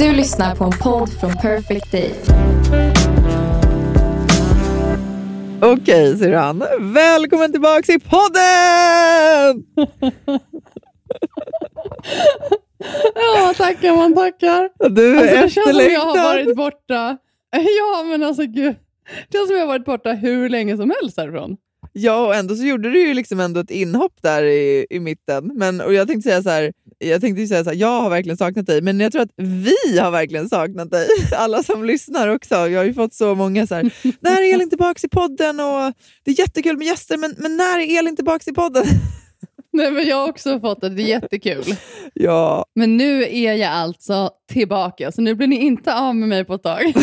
Du lyssnar på en podd från Perfect Day. Okej, säger han. Välkommen tillbaka till podden! Ja, tackar man tackar. Du Alltså, är det känns som jag har varit borta. Ja, men alltså gud. Det känns som jag har varit borta hur länge som helst härifrån. Ja, och ändå så gjorde du ju liksom ändå ett inhopp där i, i mitten. Men, och jag tänkte säga så här, jag tänkte ju säga så här, jag har verkligen saknat dig, men jag tror att vi har verkligen saknat dig. Alla som lyssnar också. Jag har ju fått så många så här, när är Elin tillbaka i podden? Och det är jättekul med gäster, men, men när är Elin tillbaka i podden? Nej, men jag har också fått det. Det är jättekul. ja, Men nu är jag alltså tillbaka, så nu blir ni inte av med mig på ett tag.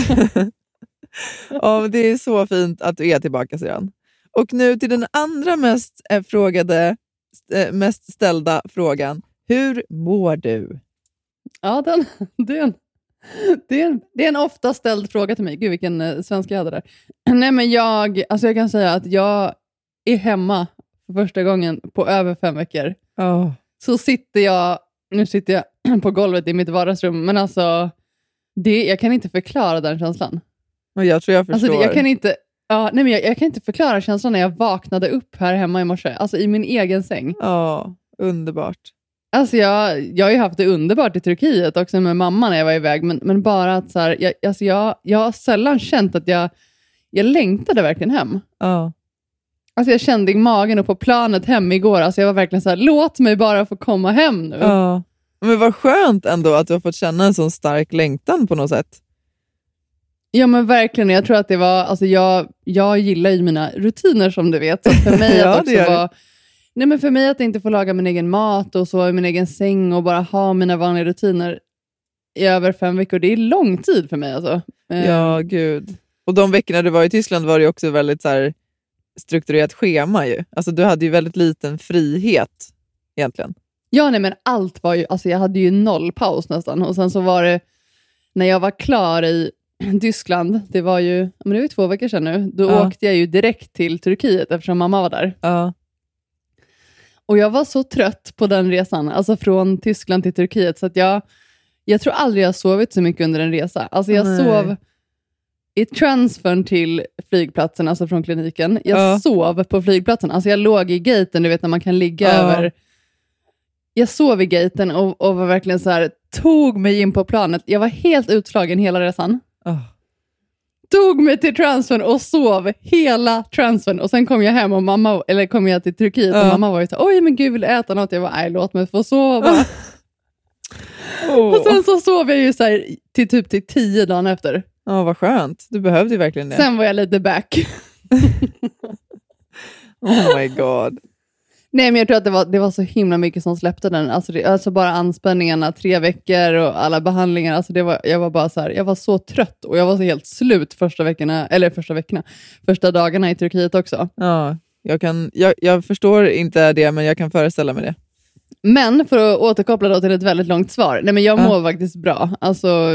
ja men det är så fint att du är tillbaka sedan. Och nu till den andra mest, eh, frågade, eh, mest ställda frågan. Hur mår du? Ja, den, det, är en, det, är en, det är en ofta ställd fråga till mig. Gud, vilken eh, svenska jag hade där. Nej, men jag, alltså jag kan säga att jag är hemma för första gången på över fem veckor. Oh. så sitter jag, nu sitter jag på golvet i mitt vardagsrum, men alltså, det, jag kan inte förklara den känslan. Och jag tror jag förstår. Alltså, jag, kan inte, ja, nej, men jag, jag kan inte förklara känslan när jag vaknade upp här hemma i morse, alltså i min egen säng. Ja, underbart. Alltså jag, jag har ju haft det underbart i Turkiet också med mamma när jag var iväg, men, men bara att så här, jag, alltså jag, jag har sällan känt att jag, jag längtade verkligen hem. Ja. Alltså jag kände i magen och på planet hem igår, alltså jag var verkligen så här, låt mig bara få komma hem nu. Ja. Men vad skönt ändå att du har fått känna en sån stark längtan på något sätt. Ja men verkligen, jag tror att det var, alltså jag, jag gillar ju mina rutiner som du vet. Så för mig Ja, att också vara, nej men för mig att inte få laga min egen mat och sova i min egen säng och bara ha mina vanliga rutiner i över fem veckor, det är lång tid för mig alltså. Eh, Ja, gud. Och de veckorna du var i Tyskland var det också väldigt så här, strukturerat schema. Ju. Alltså, du hade ju väldigt liten frihet egentligen. Ja, nej men allt var ju, alltså jag hade ju noll paus nästan. Och sen så var det, när jag var klar i Tyskland, det var ju, men det var ju två veckor sedan nu, då Ja. åkte jag ju direkt till Turkiet eftersom mamma var där. Ja. Och jag var så trött på den resan, alltså från Tyskland till Turkiet, så att jag, jag tror aldrig jag sovit så mycket under en resa. Alltså jag Nej. sov i transfern till flygplatsen, alltså från kliniken. Jag Ja. sov på flygplatsen, alltså jag låg i gaten, du vet när man kan ligga Ja. över. Jag sov i gaten och, och var verkligen så här, tog mig in på planet. Jag var helt utslagen hela resan. Oh. Tog mig till transfern och sov hela transfern. Och sen kom jag hem och mamma, eller kom jag till Turkiet och Ja. mamma var ju så här, oj men gud vill du äta något? Jag var nej låt mig få sova. Och sen så sov jag ju så här, till typ till tio dagar efter. Ja, vad skönt. Du behövde ju verkligen det. Sen var jag lite back. Oh my god. Nej, men jag tror att det var, det var så himla mycket som släppte den. Alltså, det, alltså bara anspänningarna, tre veckor och alla behandlingar. Alltså det var, jag var bara så här, jag var så trött och jag var så helt slut första veckorna, eller första veckorna, första dagarna i Turkiet också. Ja, jag, kan, jag, jag förstår inte det, men jag kan föreställa mig det. Men för att återkoppla då till ett väldigt långt svar. Nej, men jag Ja. mår faktiskt bra. Alltså,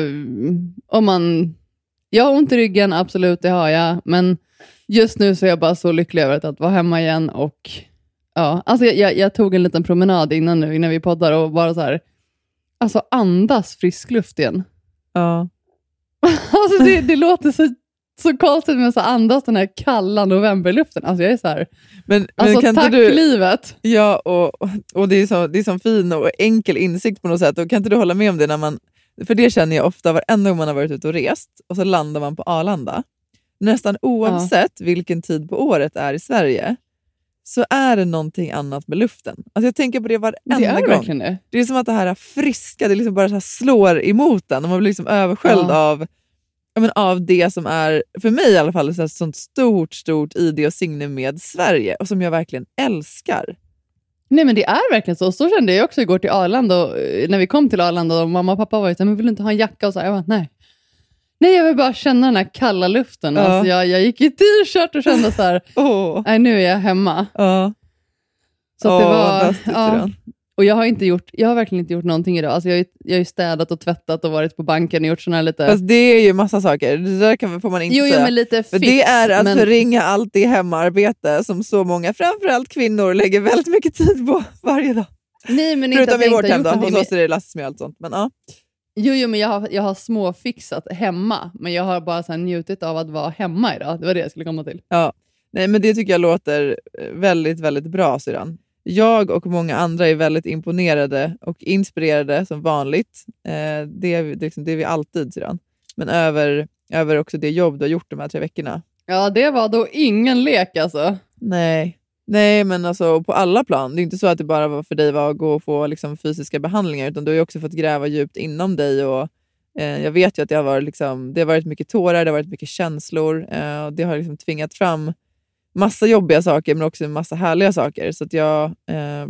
om man... Jag har ont i ryggen, absolut, det har jag. Men just nu så är jag bara så lycklig över att vara hemma igen. Och, ja, alltså jag, jag, tog en liten promenad innan nu, innan vi poddar och bara så här, alltså andas frisk luft igen. Ja. Alltså det, det låter så, så konstigt, men så andas den här kalla novemberluften. Alltså jag är så här, Men, alltså men kan tack du... livet. Ja, och, och det är så, det är så fin och enkel insikt på något sätt. Och kan inte du hålla med om det? när man För det känner jag ofta varenda gång man har varit ute och rest och så landar man på Arlanda. Nästan oavsett vilken tid på året är i Sverige så är det någonting annat med luften. Alltså jag tänker på det varenda Det är gång. verkligen det. Det är som att det här friska det liksom bara så slår emot en och man blir liksom översköljd Ja. av, men av det som är, för mig i alla fall, ett sånt stort, stort ID och signum med Sverige och som jag verkligen älskar. Nej men det är verkligen så. Så kände jag också igår till Arlanda, och, eh, när vi kom till Arlanda och mamma och pappa var ju såhär, men vill du inte ha en jacka? Och så här, jag bara, nej. Nej, jag vill bara känna den här kalla luften. Ja. Alltså, jag, jag gick i t-shirt och kände så här, Åh, nej nu är jag hemma. ja. Så att det var, ja. Och jag har, inte gjort, jag har verkligen inte gjort någonting idag. Alltså, jag, har ju- jag har städat och tvättat och varit på banken och gjort sådana här lite... Fast det är ju massa saker, det där kan, får man inte jo, jo, säga. men lite fix. Det är att men, förringa allt det hemarbete som så många, framförallt kvinnor, lägger väldigt mycket tid på varje dag. Nej, men inte Förutom att i vårt inte hem då, hos med- oss är det lastsmör och allt sånt. Men, ja. Jo, jo men jag har, jag har småfixat hemma, men jag har bara så njutit av att vara hemma idag. Det var det jag skulle komma till. Ja. Nej, men det tycker jag låter eh, väldigt, väldigt bra syrran. Jag och många andra är väldigt imponerade och inspirerade som vanligt. Eh, det, är, vi- det, är liksom, det är vi alltid syrran. Men över, över också det jobb du har gjort de här tre veckorna. Ja, det var då ingen lek alltså. Nej, Nej men alltså på alla plan. Det är inte så att det bara var för dig var att gå och få liksom, fysiska behandlingar utan du har ju också fått gräva djupt inom dig. Och, eh, jag vet ju att det har, varit, liksom, det har varit mycket tårar, det har varit mycket känslor. Eh, och det har liksom tvingat fram massa jobbiga saker men också en massa härliga saker. Så att jag, eh,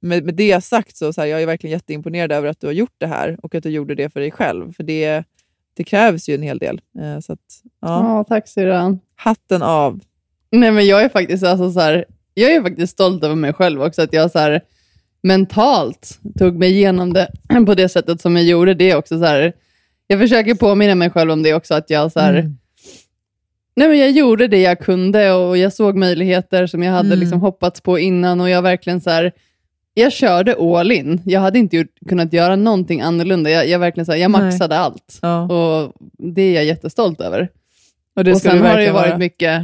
med, med det sagt så, så här, jag är verkligen jätteimponerad över att du har gjort det här och att du gjorde det för dig själv. För det, det krävs ju en hel del. Eh, så att, ja, Ja, tack syrran. hatten av. Nej, men jag är faktiskt alltså så här, jag är faktiskt stolt över mig själv också, att jag så här, mentalt tog mig igenom det på det sättet som jag gjorde. Det också så här, jag försöker påminna mig själv om det också, att jag så här, Mm. nej, men jag gjorde det jag kunde och jag såg möjligheter som jag hade Mm. liksom hoppats på innan och jag verkligen så här, jag körde all in. Jag hade inte gjort, kunnat göra någonting annorlunda. Jag, jag verkligen så här, jag Nej. maxade allt Ja. och det är jag jättestolt över Och det och sen har det ju varit vara. mycket,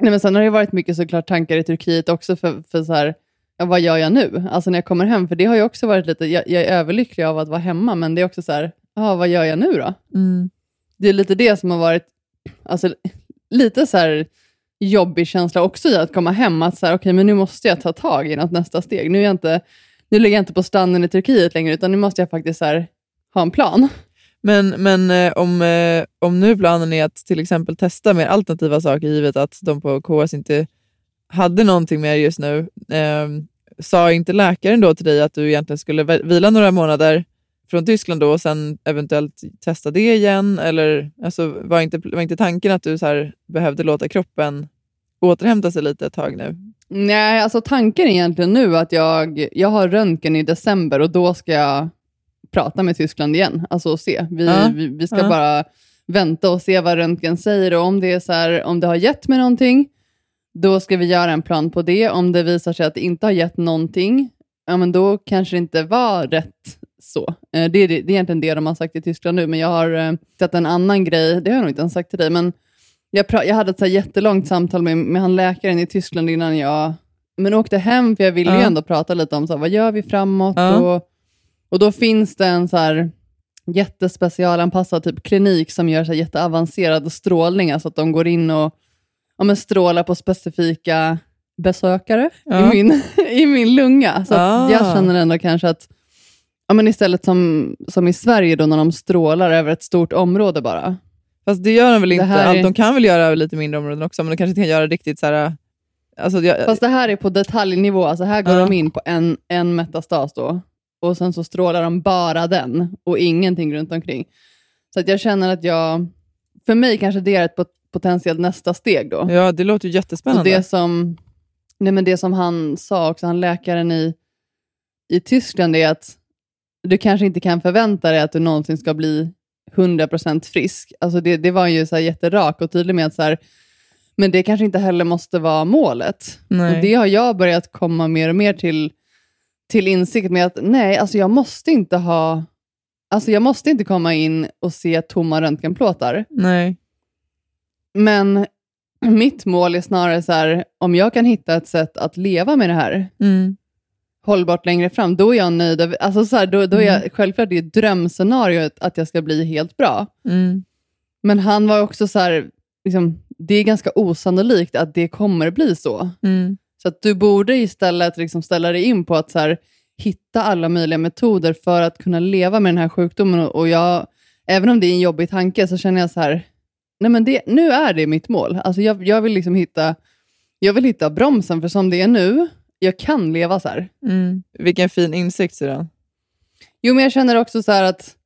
nej men sen har det varit mycket såklart tankar i Turkiet också för, för så här, vad gör jag nu? Alltså när jag kommer hem, för det har ju också varit lite, jag, jag är överlycklig av att vara hemma, men det är också så här, ja, vad gör jag nu då? Mm. Det är lite det som har varit, alltså lite så här jobbig känsla också i att komma hem, att så här, okej, men nu måste jag ta tag i något nästa steg. Nu, är jag inte, nu ligger jag inte på stranden i Turkiet längre, utan nu måste jag faktiskt så här, ha en plan. Men, men eh, om, eh, om nu planen är att till exempel testa mer alternativa saker, givet att de på KS inte hade någonting mer just nu, eh, sa inte läkaren då till dig att du egentligen skulle vila några månader från Tyskland då och sen eventuellt testa det igen? Eller alltså, var, inte, var inte tanken att du så här, behövde låta kroppen återhämta sig lite ett tag nu? Nej, alltså tanken är egentligen nu att jag, jag har röntgen i december och då ska jag prata med Tyskland igen. Alltså se. Vi, Ja, vi, vi ska ja. bara vänta och se vad röntgen säger och om det, är så här, om det har gett mig någonting, då ska vi göra en plan på det. Om det visar sig att det inte har gett någonting, ja, men då kanske det inte var rätt så. Eh, Det är, det, det är egentligen det de har sagt i Tyskland nu, men jag har eh, sett en annan grej, det har jag nog inte ens sagt till dig, men jag, pra- jag hade ett så jättelångt samtal med, med han läkaren i Tyskland innan jag men åkte hem, för jag ville ju Ja. ändå prata lite om så här, vad gör vi framåt. Ja. Och, och då finns det en så här jättespecialanpassad typ klinik som gör så jätteavancerad strålning, alltså att de går in och ja, men strålar på specifika besökare Ja. i, min, i min lunga. Så Ah. jag känner ändå kanske att ja, men istället som, som i Sverige då när de strålar över ett stort område bara. Fast det gör de väl inte? här är- de kan väl göra över lite mindre områden också, men de kanske inte kan göra riktigt så här... Alltså, jag, Fast det här är på detaljnivå, alltså här går Ja. de in på en, en metastas då och sen så strålar de bara den och ingenting runt omkring. Så att jag känner att jag, för mig kanske det är ett pot- potentiellt nästa steg då. ja, det låter ju Och jättespännande. det som, nej men det som han sa också, han läkaren i, i Tyskland, är att du kanske inte kan förvänta dig att du någonsin ska bli 100% frisk. Alltså det, det var ju så här jätterak och tydlig med att så här, men det kanske inte heller måste vara målet. Nej. Och det har jag börjat komma mer och mer till, till insikt med att nej, alltså jag måste inte ha, alltså jag måste inte komma in och se tomma röntgenplåtar. Nej. Men mitt mål är snarare så här, om jag kan hitta ett sätt att leva med det här Mm. hållbart längre fram, då är jag nöjd. Alltså så här, då, då är Mm. jag, självklart det är drömscenariot att jag ska bli helt bra. Mm. Men han var också så här, liksom, det är ganska osannolikt att det kommer bli så. Mm. Så att du borde istället liksom ställa dig in på att så här, hitta alla möjliga metoder för att kunna leva med den här sjukdomen. Och jag, även om det är en jobbig tanke så känner jag så här, nej men det, nu är det mitt mål. Alltså jag, jag, vill liksom hitta, jag vill hitta bromsen, för som det är nu, jag kan leva så här. Mm. Vilken fin insikt syrran. Jo, men jag känner också så här att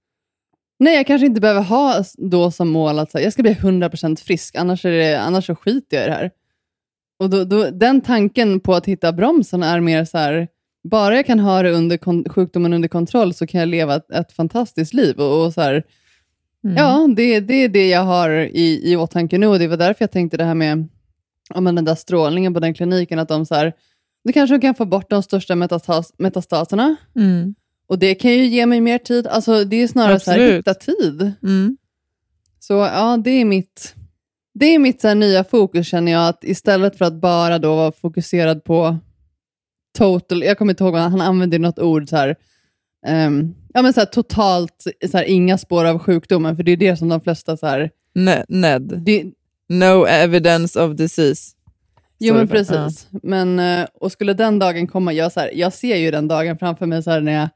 nej, jag kanske inte behöver ha då som mål att så här, jag ska bli 100% frisk, annars, är det, annars så skiter jag i det här. Och då, då, den tanken på att hitta bromsen är mer så här, bara jag kan ha det under kon- sjukdomen under kontroll så kan jag leva ett, ett fantastiskt liv. Och, och så här, Mm. Ja, det, det är det jag har i, i åtanke nu och det var därför jag tänkte det här med men den där strålningen på den kliniken, att de så här, du kanske kan få bort de största metastas, metastaserna Mm. Och det kan ju ge mig mer tid. Alltså, det är snarare så här, Absolut. hitta tid. Mm. Så ja, det är mitt, det är mitt så här, nya fokus känner jag. att Istället för att bara då vara fokuserad på total, jag kommer inte ihåg, han använde något ord så här, ehm, ja, men så här, totalt så här, inga spår av sjukdomen, för det är det som de flesta så här, Ne- Ned. det, No evidence of disease. Jo, men precis. Men, eh, och skulle den dagen komma, jag, så här, jag ser ju den dagen framför mig så här, när jag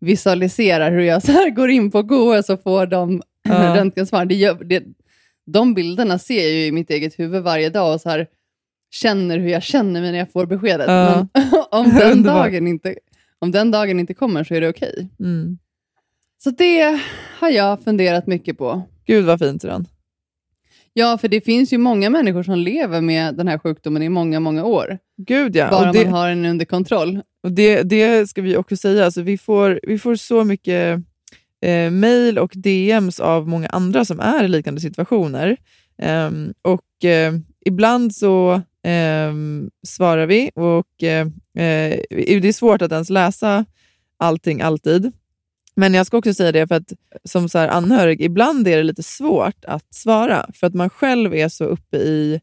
visualiserar hur jag så här, går in på KS och får de Ja. röntgensvar. Det gör, det, de bilderna ser jag ju i mitt eget huvud varje dag och så här, känner hur jag känner mig när jag får beskedet. Ja. Men om den, dagen inte, om den dagen inte kommer så är det okej. Mm. Så det har jag funderat mycket på. Gud vad fint Suran. Ja, för det finns ju många människor som lever med den här sjukdomen i många, många år. Gud ja. Bara det, man har den under kontroll. och det, det ska vi också säga. Alltså, vi, får, vi får så mycket eh, mejl och DMs av många andra som är i liknande situationer. Eh, och eh, Ibland så ehm, svarar vi och eh, eh, det är svårt att ens läsa allting alltid. Men jag ska också säga det för att som så här anhörig, ibland är det lite svårt att svara för att man själv är så uppe i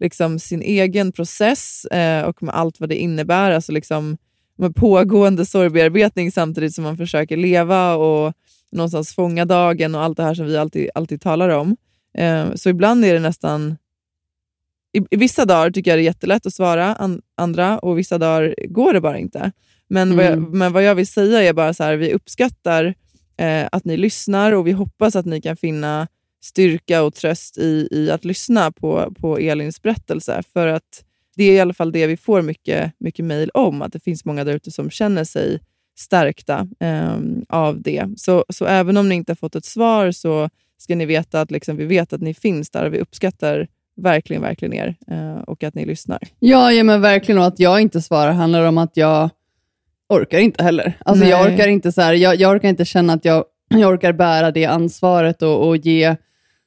liksom sin egen process eh, och med allt vad det innebär. Alltså liksom med pågående sorgbearbetning samtidigt som man försöker leva och någonstans fånga dagen och allt det här som vi alltid, alltid talar om. Eh, så ibland är det nästan... I, I vissa dagar tycker jag det är jättelätt att svara an, andra och vissa dagar går det bara inte. Men, vad, jag, Mm. men vad jag vill säga är bara så här, vi uppskattar eh, att ni lyssnar och vi hoppas att ni kan finna styrka och tröst i, i att lyssna på, på Elins berättelse. För att det är i alla fall det vi får mycket, mycket mejl om, att det finns många där ute som känner sig stärkta eh, av det. Så, så även om ni inte har fått ett svar så ska ni veta att liksom, vi vet att ni finns där och vi uppskattar verkligen, verkligen er eh, och att ni lyssnar. Ja, ja, men verkligen. Och att jag inte svarar handlar om att jag orkar inte heller. Alltså, jag, orkar inte så här, jag, jag orkar inte känna att jag, jag orkar bära det ansvaret och, och ge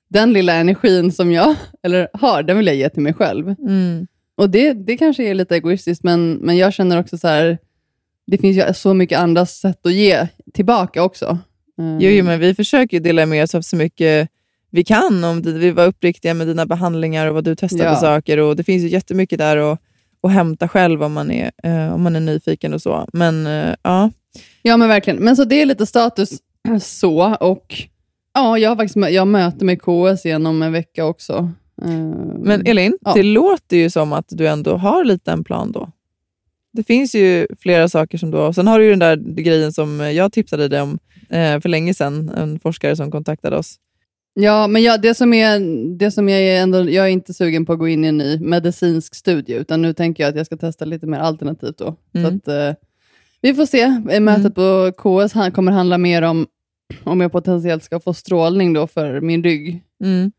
den lilla energin som jag eller har, den vill jag ge till mig själv. Och det, det kanske är lite egoistiskt, men, men jag känner också så här, det finns ju så mycket andra sätt att ge tillbaka också. Mm. Jo, jo, men vi försöker dela med oss av så mycket vi kan. Om det, vi var uppriktiga med dina behandlingar och vad du testar Ja. saker. Och Det finns ju jättemycket där att, att hämta själv om man, är, eh, om man är nyfiken och så. Men eh, ja, Ja, men verkligen. Men så det är lite status så. Och ja, jag faktiskt jag möter med KS igen om en vecka också. Mm. Men Elin, Ja. det låter ju som att du ändå har lite en plan då. Det finns ju flera saker som har. Sen har du ju den där grejen som jag tipsade dig om eh, för länge sedan. En forskare som kontaktade oss. Ja, men jag, det som är, det som jag är ändå, jag är inte sugen på att gå in i en ny medicinsk studie, utan nu tänker jag att jag ska testa lite mer alternativt. Då. Mm. Så att, eh, vi får se. Eh, Mötet på KS kommer handla mer om om jag potentiellt ska få strålning då för min rygg. Mm.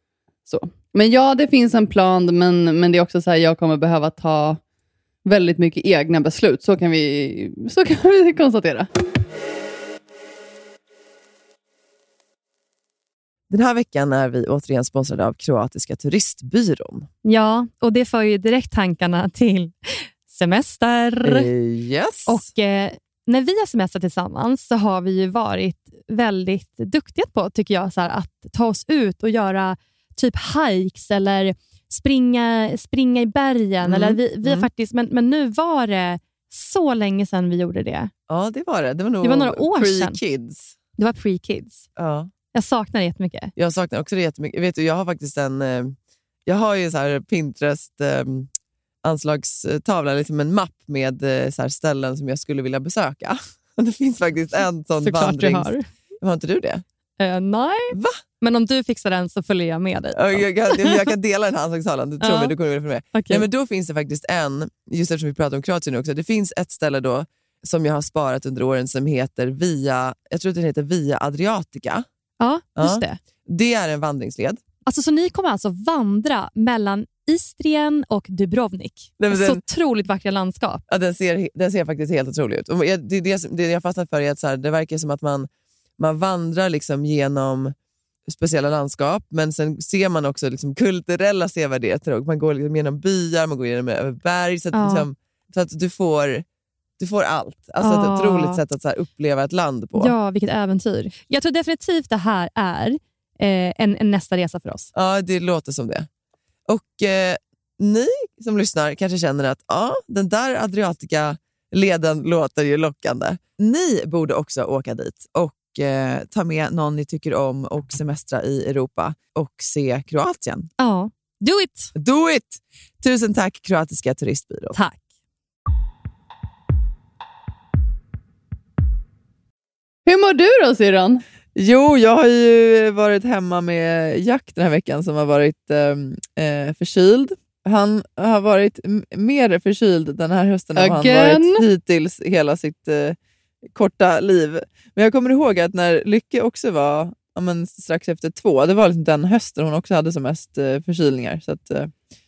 Så. Men ja, det finns en plan, men, men det är också så här, jag kommer behöva ta väldigt mycket egna beslut. Så kan vi, så kan vi konstatera. Den här veckan är vi återigen sponsrade av Kroatiska turistbyrån. Ja, och det för ju direkt tankarna till semester. Yes. Och eh, när vi har semester tillsammans så har vi ju varit väldigt duktiga på, tycker jag, så här, att ta oss ut och göra typ hikes eller springa, springa i bergen. Mm, Eller vi, vi mm. faktiskt, men, men nu var det så länge sedan vi gjorde det. ja, det var det. Det var nog Det var några år sedan. pre-kids. Det var pre-kids. Ja. Jag saknar det jättemycket. Jag saknar också det jättemycket. Vet du, jag har faktiskt en... eh, Jag har ju så här Pinterest eh, anslagstavla, liksom en mapp med eh, så ställen som jag skulle vilja besöka. Det finns faktiskt en sån jag har. Har inte du det? Eh, nej, Va? Men om du fixar den så följer jag med dig. Ja, Jag, jag, jag kan dela den här anslagstavlan, tror Ja. mig, du kommer följa med. Okej. Nej, men då finns det faktiskt en, just eftersom vi pratar om Kroatien nu också, det finns ett ställe då som jag har sparat under åren som heter Via, jag tror att den heter Via Adriatica. Ja, just Ja. det. Det är en vandringsled. Alltså, så ni kommer alltså vandra mellan Istrien och Dubrovnik. Nej, men så den- otroligt vackra landskap. Ja, den, ser, den ser faktiskt helt otrolig ut. Och jag- det, det, det jag fastnat för är att så här, det verkar som att man, man vandrar liksom genom speciella landskap, men sen ser man också liksom kulturella sevärdheter. Och man går liksom genom byar, man går genom över berg. Så att, Ja. liksom, så att du får Du får allt. Alltså ett Ah. otroligt sätt att uppleva ett land på. Ja, vilket äventyr. Jag tror definitivt det här är eh, en, en nästa resa för oss. Ja, det låter som det. Och eh, ni som lyssnar kanske känner att ja, den där Adriatica-leden låter ju lockande. Ni borde också åka dit och eh, ta med någon ni tycker om och semestra i Europa och se Kroatien. Ja. Do it! Do it! Tusen tack Kroatiska turistbyrå. Tack. Hur mår du då syrran? Jo, jag har ju varit hemma med Jack den här veckan som har varit eh, eh, förkyld. Han har varit mer förkyld den här hösten än han varit hittills hela sitt eh, korta liv. Men jag kommer ihåg att när Lycke också var ja, men strax efter två, det var liksom den hösten hon också hade som mest eh, förkylningar. Så att, eh,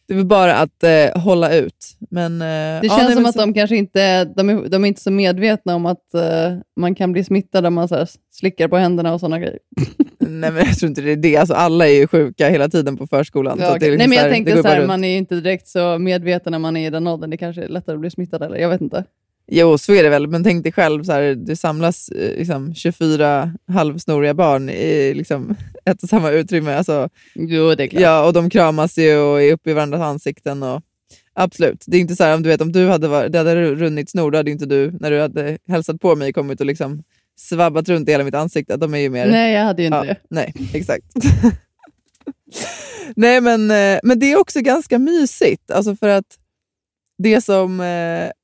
det var bara att eh, hålla ut. Men, eh, Det ja, känns nej, som att så- de kanske inte de är, de är inte så medvetna om att eh, man kan bli smittad om man så här, slickar på händerna och sådana grejer. Nej, men jag tror inte det är det. Alltså, alla är ju sjuka hela tiden på förskolan. Ja, så att det är liksom Nej, men jag här, tänkte så här, man är ju inte direkt så medveten när man är i den åldern. Det kanske är lättare att bli smittad, eller jag vet inte. Jo, så är det väl. Men tänk dig själv, så här, det samlas eh, liksom, 24 halvsnoriga barn i liksom, ett och samma utrymme. Alltså, Jo, det är klart. ja, och de kramas ju och är uppe i varandras ansikten. Och, absolut. Det är inte så här, om du vet, om du hade, varit, det hade runnit snor, då hade inte du, när du hade hälsat på mig, kommit och liksom svabbat runt i hela mitt ansikte. De är ju mer... Nej, jag hade ju inte Ja, det. nej, exakt. nej, men, eh, men det är också ganska mysigt. Alltså för att det som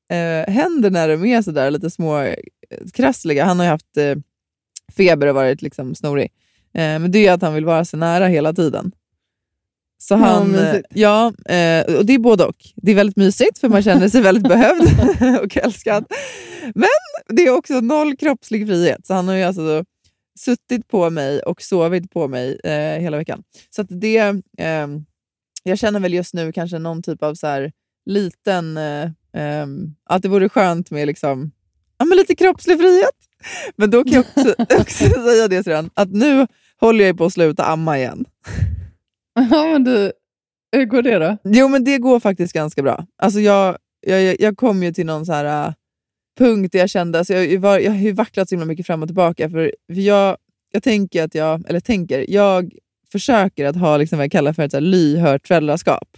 eh, händer när de är sådär lite små eh, han har ju haft eh, feber och varit liksom snorig, eh, men det är att han vill vara så nära hela tiden. Så han, mysigt. ja, eh, och det är både och. Det är väldigt mysigt för man känner sig väldigt behövd och älskad. Men det är också noll kroppslig frihet. Så han har ju alltså suttit på mig och sovit på mig eh, hela veckan. Så att det, eh, jag känner väl just nu kanske någon typ av så här liten... Eh, eh, att det vore skönt med liksom, ja, men lite kroppslig frihet. Men då kan jag också, också säga det sedan, att nu håller jag på att sluta amma igen. Ja, men du, hur går det då? Jo, men det går faktiskt ganska bra. Alltså jag, jag, jag- kom ju till någon så här, äh, punkt där jag kände... Alltså jag, var, jag har ju vacklat så himla mycket fram och tillbaka. För, för jag, jag tänker att jag... Eller tänker, jag försöker att ha liksom vad jag kallar för ett lyhört föräldraskap.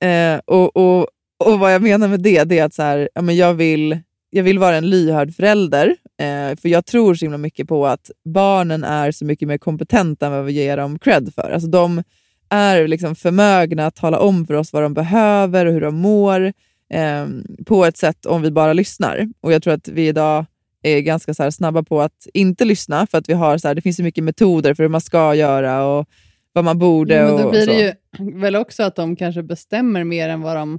Eh, och, och, och vad jag menar med det, det är att så här, ja, men jag, vill, jag vill vara en lyhörd förälder. Eh, för jag tror så himla mycket på att barnen är så mycket mer kompetenta än vad vi ger dem cred för. Alltså de är liksom förmögna att tala om för oss vad de behöver och hur de mår eh, på ett sätt om vi bara lyssnar. Och Jag tror att vi idag är ganska så snabba på att inte lyssna för att vi har så här, det finns så mycket metoder för hur man ska göra och vad man borde. Jo, men då blir det ju väl också att de kanske bestämmer mer än vad de...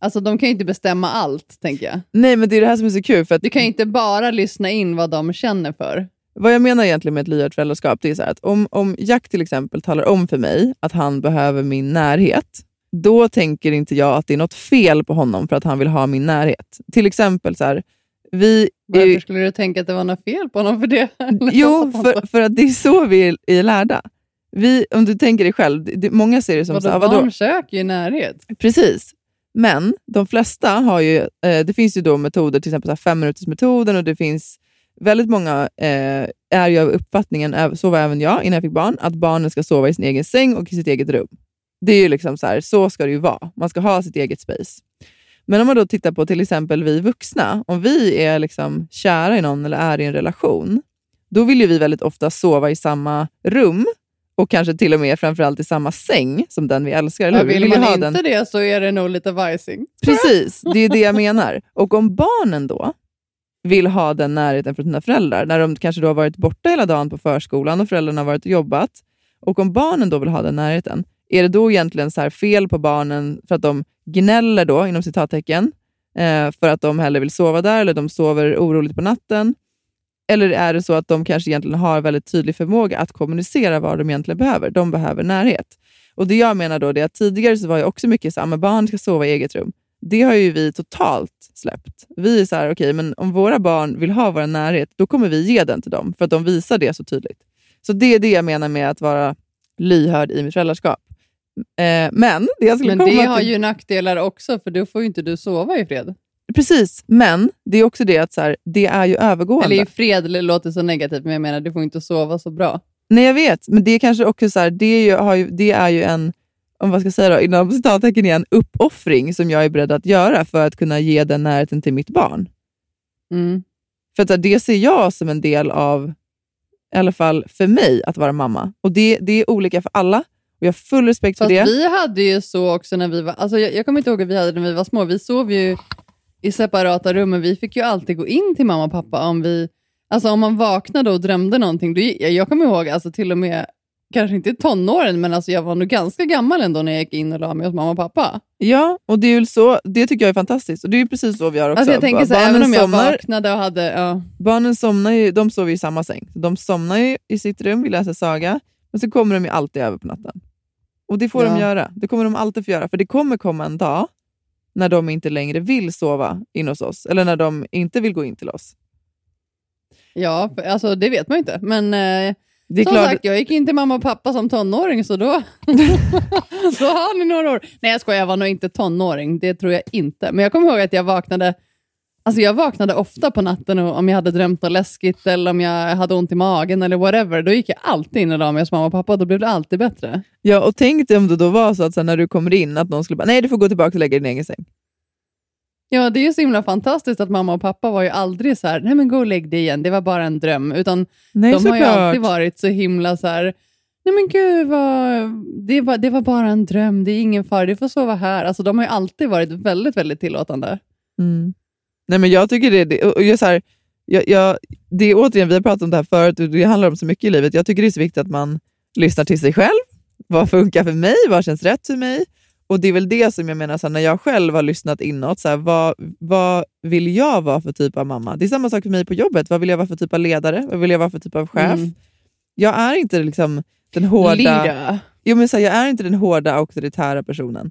Alltså de kan ju inte bestämma allt, tänker jag. Nej, men det är det här som är så kul. För att Du kan ju inte bara lyssna in vad de känner för. Vad jag menar egentligen med ett lyhört föräldraskap, det är så här att om, om Jack till exempel talar om för mig att han behöver min närhet, då tänker inte jag att det är något fel på honom för att han vill ha min närhet. Till exempel så här, vi är Varför ju- skulle du tänka att det var något fel på honom för det? Jo, för, för att det är så vi är, är lärda. Vi, om du tänker dig själv, det, många ser det som så Vadå, här, vadå? barn söker ju närhet. Precis. Men de flesta har ju, eh, det finns ju då metoder, till exempel så här femminutersmetoden och det finns väldigt många eh, är ju av uppfattningen, så var även jag innan jag fick barn, att barnen ska sova i sin egen säng och i sitt eget rum. Det är ju liksom så här, så ska det ju vara. Man ska ha sitt eget space. Men om man då tittar på till exempel vi vuxna, om vi är liksom kära i någon eller är i en relation, då vill ju vi väldigt ofta sova i samma rum och kanske till och med framförallt i samma säng som den vi älskar. Eller Ja, hur? Vill vill man ha inte den det så är det nog lite vajsing. Precis, det är det jag menar. Och om barnen då vill ha den närheten från sina föräldrar, när de kanske då har varit borta hela dagen på förskolan och föräldrarna har varit och jobbat, och om barnen då vill ha den närheten, är det då egentligen så här fel på barnen för att de gnäller då, inom citattecken, eh, för att de hellre vill sova där eller de sover oroligt på natten? Eller är det så att de kanske egentligen har väldigt tydlig förmåga att kommunicera vad de egentligen behöver? De behöver närhet. Och Det jag menar då är att tidigare så var jag också mycket så här, men barn ska sova i eget rum. Det har ju vi totalt släppt. Vi är så här, okej, men om våra barn vill ha vår närhet, då kommer vi ge den till dem, för att de visar det så tydligt. Så det är det jag menar med att vara lyhörd i mitt föräldraskap. Eh, men det jag skulle Men komma det har till... ju nackdelar också, för då får ju inte du sova i fred. Precis, men det är också det att så här, det är ju övergående. Eller i fred det låter så negativt, men jag menar du får inte sova så bra. Nej, jag vet, men det är kanske också så här, det, är ju, har ju, det är ju en, om vad ska jag säga då, inom citattecken igen, uppoffring som jag är beredd att göra för att kunna ge den närheten till mitt barn. Mm. För att här, det ser jag som en del av, i alla fall för mig, att vara mamma. Och det, det är olika för alla. Och jag har full respekt Fast för det. vi hade ju så också när vi var... Alltså jag, jag kommer inte ihåg hur vi hade när vi var små. Vi sov ju i separata rum, men vi fick ju alltid gå in till mamma och pappa om vi... Alltså om man vaknade och drömde någonting. Då, jag, jag kommer ihåg, alltså till och med, kanske inte tonåren, men alltså jag var nog ganska gammal ändå när jag gick in och la mig hos mamma och pappa. Ja, och det, är ju så, det tycker jag är fantastiskt. Och Det är ju precis så vi har också. Alltså jag tänker så här, även om jag somnar- vaknade och hade... Ja. Barnen somnar ju, de sover i samma säng. De somnar ju i sitt rum, vi läser saga, men så kommer de ju alltid över på natten. Och det får de Ja. göra. Det kommer de alltid få göra, för det kommer komma en dag när de inte längre vill sova in hos oss, eller när de inte vill gå in till oss. Ja, alltså det vet man ju inte. Men eh, Det är som klart, sagt, jag gick in till mamma och pappa som tonåring, så då, då har ni några år. Nej, jag skojar, jag var nog inte tonåring. Det tror jag inte. Men jag kommer ihåg att jag vaknade Alltså jag vaknade ofta på natten och om jag hade drömt något läskigt eller om jag hade ont i magen eller whatever. Då gick jag alltid in och la mig hos mamma och pappa och då blev det alltid bättre. ja, och tänk dig om det då var så att sen när du kommer in, att någon skulle bara, nej du får gå tillbaka och lägga dig i din egen säng. Ja, det är ju så himla fantastiskt att mamma och pappa var ju aldrig så här, nej men gå och lägg dig igen, det var bara en dröm. Utan Nej, de har ju alltid varit så himla så här, nej men gud, vad, det, var, det var bara en dröm, det är ingen fara, du får sova här. Alltså de har ju alltid varit väldigt, väldigt tillåtande. Mm. Nej, men jag tycker det, det, och jag, så här, jag, jag, det är återigen, vi har pratat om det här förut och det handlar om så mycket i livet. Jag tycker det är så viktigt att man lyssnar till sig själv. Vad funkar för mig? Vad känns rätt för mig? Och Det är väl det som jag menar, så här, när jag själv har lyssnat inåt, så här, vad, vad vill jag vara för typ av mamma? Det är samma sak för mig på jobbet. Vad vill jag vara för typ av ledare? Vad vill jag vara för typ av chef? Mm. Jag är inte liksom den hårda... Lida. Jo, men så här, jag är inte den hårda auktoritära personen.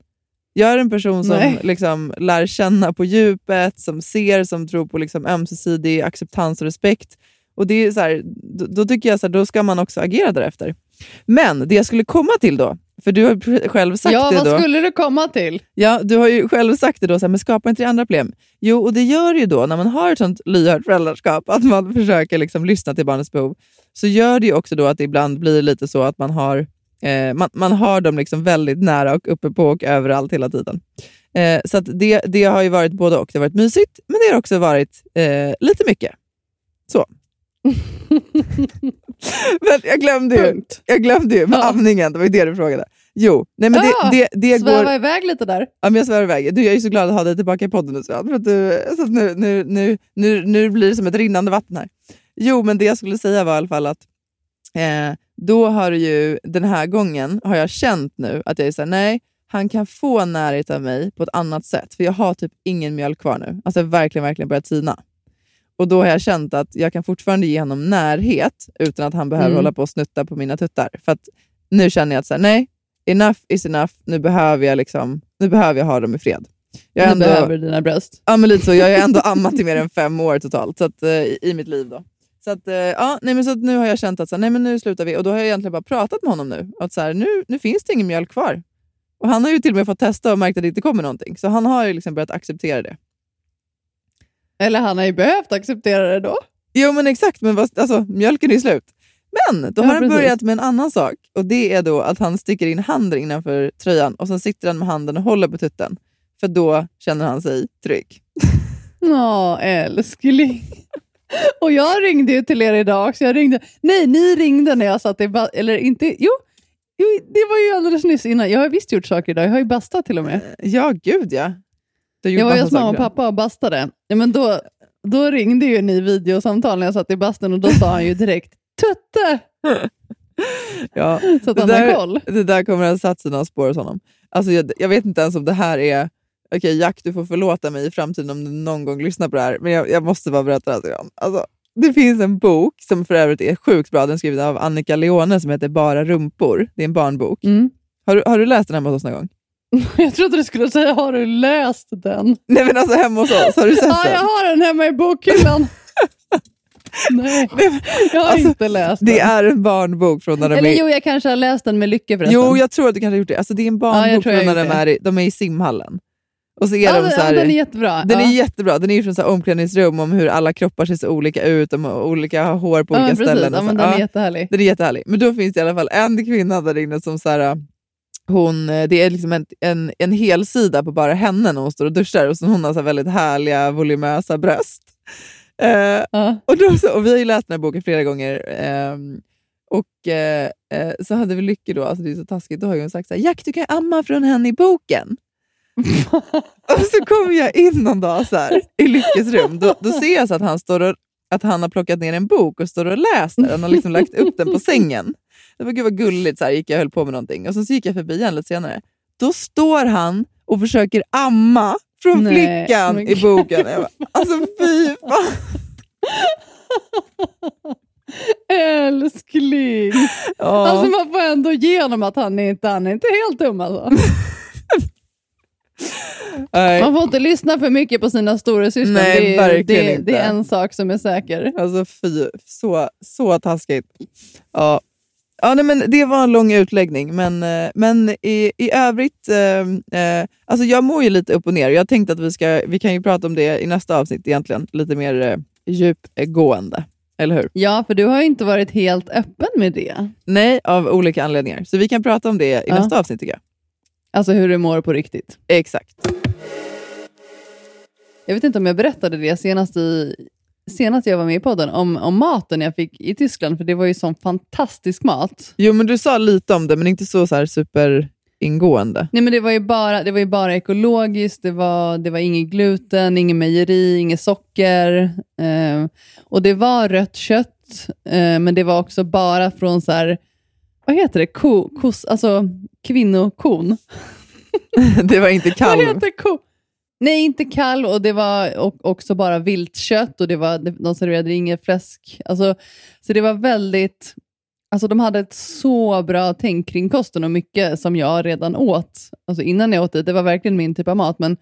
Jag är en person som Nej. liksom lär känna på djupet, som ser, som tror på liksom ömsesidig acceptans och respekt. Och det är så här, då, då tycker jag så här, då ska man också agera därefter. Men det jag skulle komma till då, för du har själv sagt Ja, det vad då. skulle du komma till? Ja, du har ju själv sagt det då, så här, men skapar inte det andra problem? Jo, och det gör ju då när man har ett sånt lyhört föräldraskap, att man försöker liksom lyssna till barnets behov, så gör det ju också då att det ibland blir lite så att man har, eh, man, man har dem liksom väldigt nära och uppe på och överallt hela tiden. Eh, så det, det har ju varit både och. Det har varit mysigt, men det har också varit eh, lite mycket. Så. men jag glömde ju, Punkt. jag glömde ju med Ja. amningen, det var ju det du frågade. Jo, nej men Ja, det, det, det går... Sväva iväg lite där. Ja, men jag svär iväg. Du, jag är så glad att ha dig tillbaka i podden nu, Sven, för att du, så att nu, nu, nu, nu, nu blir det som ett rinnande vatten här. Jo, men det jag skulle säga var i alla fall att eh, då har du ju, den här gången har jag känt nu att jag är såhär, nej, han kan få närhet av mig på ett annat sätt, för jag har typ ingen mjölk kvar nu. Alltså verkligen, verkligen börjat tina. Och då har jag känt att jag kan fortfarande ge honom närhet utan att han behöver Mm. hålla på och snutta på mina tuttar. För att nu känner jag att så här, nej, enough is enough. Nu behöver jag, liksom, nu behöver jag ha dem i fred. Jag Nu ändå, behöver dina bröst. ja, men lite så, jag har ändå ammat i mer än fem år totalt så att, eh, i, i mitt liv. då. Så, att, eh, ja, nej, men så nu har jag känt att så här, nej, men nu slutar vi. Och då har jag egentligen bara pratat med honom nu. Att så här, nu, nu finns det ingen mjölk kvar. Och Han har ju till och med fått testa och märkt att det inte kommer någonting. Så han har ju liksom börjat acceptera det. Eller han har ju behövt acceptera det då. Jo men exakt, men vad, alltså, mjölken är slut. Men då Ja, har han precis. börjat med en annan sak. Och Det är då att han sticker in handen innanför tröjan och sen sitter han med handen och håller på tutten. För då känner han sig trygg. Ja, älskling. Och jag ringde ju till er idag också. Jag ringde. Nej, ni ringde när jag satt i Eller inte. Jo, jo, det var ju alldeles nyss innan. Jag har visst gjort saker idag. Jag har ju bastat till och med. Ja, gud ja. Jag var hos mamma och pappa och bastade. Ja, men då, då ringde ju ni videosamtal när jag satt i bastun och då sa han ju direkt Tutte! Ja, Så att det, han har koll. det där kommer att ha satt sina spår hos honom. Alltså, jag, jag vet inte ens om det här är... Okej, Jack, du får förlåta mig i framtiden om du någon gång lyssnar på det här, men jag, jag måste bara berätta det här till honom. Alltså, det finns en bok som för övrigt är sjukt bra. Den är skriven av Annika Leone som heter Bara rumpor. Det är en barnbok. Mm. Har du, har du läst den hemma hos oss någon gång? Jag trodde du skulle säga, har du läst den? Nej men alltså hemma hos oss, har du sett Ja, jag den? har den hemma i bokhyllan. Nej, jag har Alltså, inte läst Det den. är en barnbok från när de Eller är... jo, jag kanske har läst den med Lycke förresten. Jo, jag tror att du kanske har gjort det. Alltså, det är en Ja, barnbok jag från när de det. är, i, de är i simhallen. Och så är Ja, de den- så här, den är jättebra. den ja. är jättebra. Den är ju från så här omklädningsrum om hur alla kroppar ser så olika ut, har olika har hår på ja, olika precis. ställen. och Ja, men den är Ja. jättehärlig. Den är jättehärlig. Men då finns det i alla fall en kvinna där inne som så här, hon, eh, det är liksom en, en, en hel sida på bara henne när hon står och duschar och så hon har så här väldigt härliga volumösa bröst. Eh, Ja. och, då, så, och vi har ju läst den här boken flera gånger. ehm, och eh, eh, så hade vi Lykke då, alltså det är så taskigt, då har hon sagt så här, Jack du kan amma från henne i boken. och så kommer jag in någon dag så här, i Lyckes rum, då, då ser jag så att han, står och, att han har plockat ner en bok och står och läser. Han har liksom lagt upp den på sängen. Det var gud vad gulligt, så här, gick jag och höll på med någonting. Och sen så gick jag förbi honom lite senare. Då står han och försöker amma från Nej, flickan men i boken. Jag bara, alltså fy fan. Älskling! Ja. Alltså man får ändå ge honom att han är inte, han är inte helt dum alltså. Man får inte lyssna för mycket på sina stora syskon. Nej, det, är, det, det är en sak som är säker. Alltså fy, så, så taskigt. Ja. Ja, nej, men det var en lång utläggning, men, eh, men i, i övrigt... Eh, eh, alltså jag mår ju lite upp och ner. Jag tänkte att vi, ska, vi kan ju prata om det i nästa avsnitt egentligen. Lite mer eh, djupgående. Eller hur? Ja, för du har ju inte varit helt öppen med det. Nej, av olika anledningar. Så vi kan prata om det i Ja. nästa avsnitt tycker jag. Alltså hur du mår på riktigt. Exakt. Jag vet inte om jag berättade det senast, i, senast jag var med i podden, om, om maten jag fick i Tyskland, för det var ju sån fantastisk mat. Jo, men du sa lite om det, men inte så, så här superingående. Nej, men det var ju bara, det var ju bara ekologiskt, det var, det var ingen gluten, ingen mejeri, inget socker. Eh, och det var rött kött, eh, men det var också bara från så här, vad heter det, ko, kos, alltså kvinnokon. det var inte Vad kalv. heter ko? Nej, inte kalv och det var också bara viltkött och det var, de serverade inget fläsk. Alltså, så det var väldigt, alltså de hade ett så bra tänk kring kosten och mycket som jag redan åt. Alltså innan jag åt det, det var verkligen min typ av mat. Men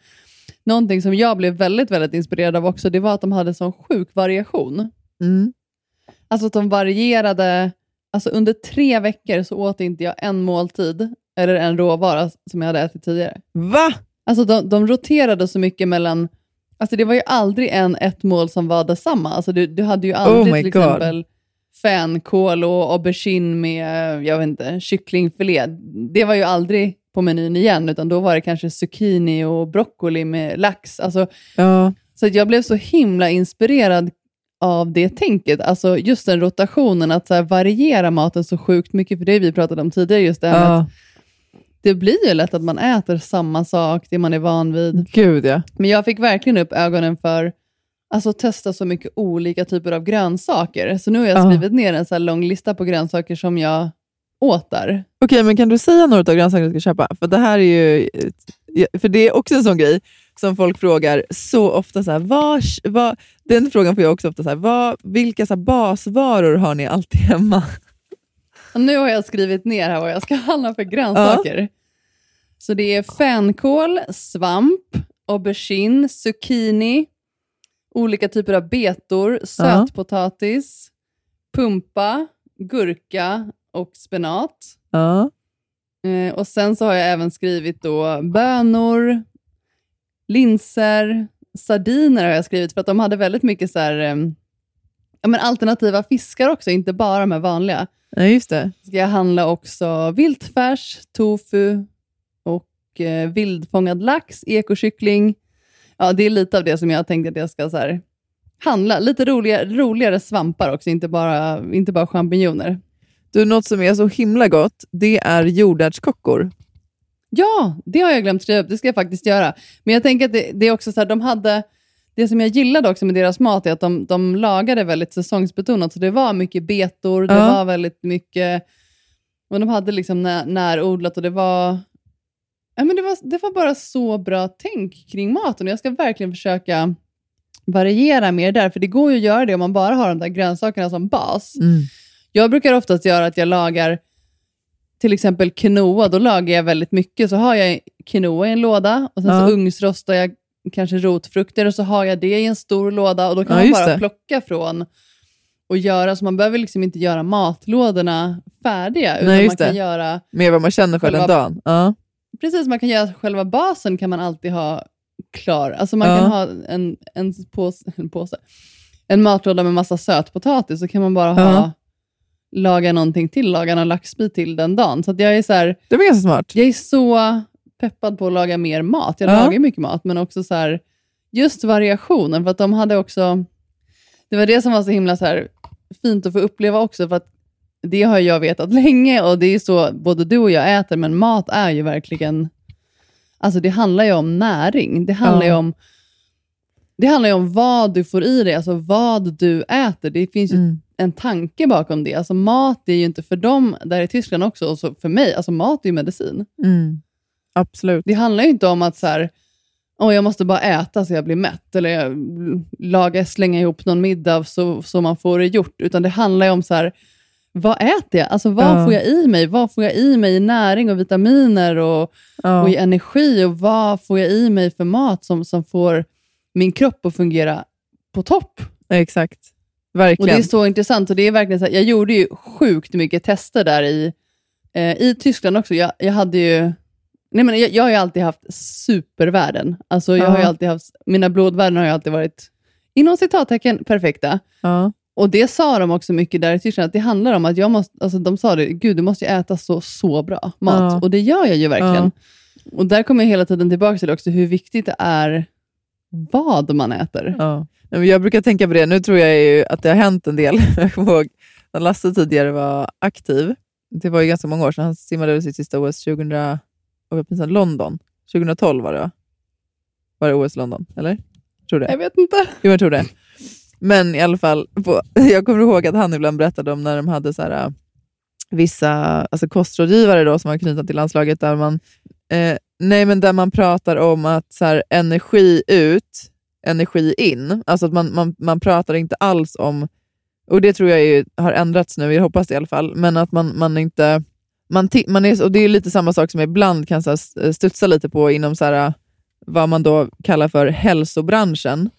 någonting som jag blev väldigt, väldigt inspirerad av också, det var att de hade sån sjuk variation. Mm. Alltså att de varierade, alltså under tre veckor så åt inte jag en måltid, eller en råvara som jag hade ätit tidigare. Va? Alltså de, de roterade så mycket mellan... Alltså det var ju aldrig en ett mål som var detsamma. Alltså du, du hade ju aldrig Oh till God. exempel fänkål och aubergine med jag vet inte, kycklingfilé. Det var ju aldrig på menyn igen, utan då var det kanske zucchini och broccoli med lax. Alltså, Ja. så jag blev så himla inspirerad av det tänket. Alltså just den rotationen, att så variera maten så sjukt mycket, för det vi pratat om tidigare, just det här med att ja. Det blir ju lätt att man äter samma sak, det man är van vid. Gud ja. Men jag fick verkligen upp ögonen för alltså, att testa så mycket olika typer av grönsaker. Så nu har jag Ja. skrivit ner en så lång lista på grönsaker som jag åt där. Okej, men kan du säga några av grönsakerna du ska köpa? För det här är ju... För det är också en sån grej som folk frågar så ofta. Så här, vad, vad, den frågan får jag också ofta. Så här, vad, vilka så här, basvaror har ni alltid hemma? Nu har jag skrivit ner här vad jag ska handla för grönsaker. Så det är fänkål, svamp, aubergine, zucchini, olika typer av betor, sötpotatis, pumpa, gurka och spenat. Ja. Eh, och Sen så har jag även skrivit då bönor, linser, sardiner har jag skrivit för att de hade väldigt mycket så här, eh, ja, men alternativa fiskar också, inte bara de här vanliga. Ja, just det. Ska jag handla också viltfärs, tofu och eh, vildfångad lax, ekokyckling. Ja, det är lite av det som jag tänkte att jag ska så här, handla. Lite roligare, roligare svampar också, inte bara, inte bara champinjoner. Du, något som är så himla gott, det är jordärtskockor. Ja, det har jag glömt skriva upp. Det ska jag faktiskt göra. Men jag tänker att det, det är också så här, de hade... Det som jag gillade också med deras mat är att de, de lagade väldigt säsongsbetonat. Så det var mycket betor, det Ja. var väldigt mycket... Och de hade liksom när, närodlat och det var... Ja, men det, var, det var bara så bra tänk kring maten. Jag ska verkligen försöka variera mer där. För det går ju att göra det om man bara har de där grönsakerna som bas. Jag brukar oftast göra att jag lagar till exempel quinoa, då lagar jag väldigt mycket. Så har jag quinoa i en låda och sen Ja. så ugnsrostar jag kanske rotfrukter och så har jag det i en stor låda och då kan Ja, man bara det. plocka från och göra. Så man behöver liksom inte göra matlådorna färdiga, utan Nej, man just kan det. göra Med vad man känner för den Själva- dagen. Ja. Precis, man kan göra själva basen kan man alltid ha klar. Alltså man Ja. kan ha en, en, påse, en påse, en matlåda med massa sötpotatis, så kan man bara ha, laga någonting till, laga någon laxbit till den dagen. Så jag är så här, Det var ganska smart. jag är så peppad på att laga mer mat. Jag Ja. lagar mycket mat, men också så här, just variationen. För att de hade också, det var det som var så himla så här, fint att få uppleva också. För att det har jag vetat länge och det är så både du och jag äter, men mat är ju verkligen, alltså det handlar ju om näring. Det handlar Ja. ju om det handlar om vad du får i dig, alltså vad du äter. Det finns ju Mm. en tanke bakom det. Alltså mat är ju inte för dem där i Tyskland också, och för mig, alltså mat är ju medicin. Mm. Absolut. Det handlar ju inte om att så här, Åh, jag måste bara äta så jag blir mätt, eller jag laga, slänga ihop någon middag så, så man får det gjort, utan det handlar ju om så här, vad äter jag? Alltså vad Ja. får jag i mig? Vad får jag i mig i näring och vitaminer och, Ja. och i energi? Och vad får jag i mig för mat som, som får min kropp att fungera på topp? Exakt. Och Verkligen. Det är så intressant. Och det är verkligen så här, jag gjorde ju sjukt mycket tester där i, eh, i Tyskland också. Jag, jag hade ju... Nej men jag, jag har ju alltid haft supervärden. Alltså jag har ju Ja. alltid haft, mina blodvärden har ju alltid varit, inom citattecken, perfekta. ja. Och det sa de också mycket där i Tyskland, att det handlar om att jag måste, alltså de sa det, gud du måste ju äta så, så bra mat. Ja. Och det gör jag ju verkligen. Och där kommer jag hela tiden tillbaka till också hur viktigt det är vad man äter. Ja. Nej, men Jag brukar tänka på det. Nu tror jag ju att det har hänt en del. Jag kommer ihåg när Lasse tidigare var aktiv. Det var ju ganska många år sedan. Han simmade över sitt sista OS 2000, och jag pinsamt, London. 2012 var det va? Var det OS London? Eller? Tror det. Jag vet inte. Jo, jag tror det. Men i alla fall, på, jag kommer ihåg att han ibland berättade om när de hade så här, äh, vissa alltså kostrådgivare då, som var knutna till landslaget, där man, eh, nej, men där man pratar om att så här, energi ut, energi in. Alltså att man, man, man pratar inte alls om, och det tror jag är, har ändrats nu, jag hoppas det i alla fall, men att man, man inte... Man, man är, och Det är lite samma sak som jag ibland kan så här, studsa lite på inom så här, vad man då kallar för hälsobranschen.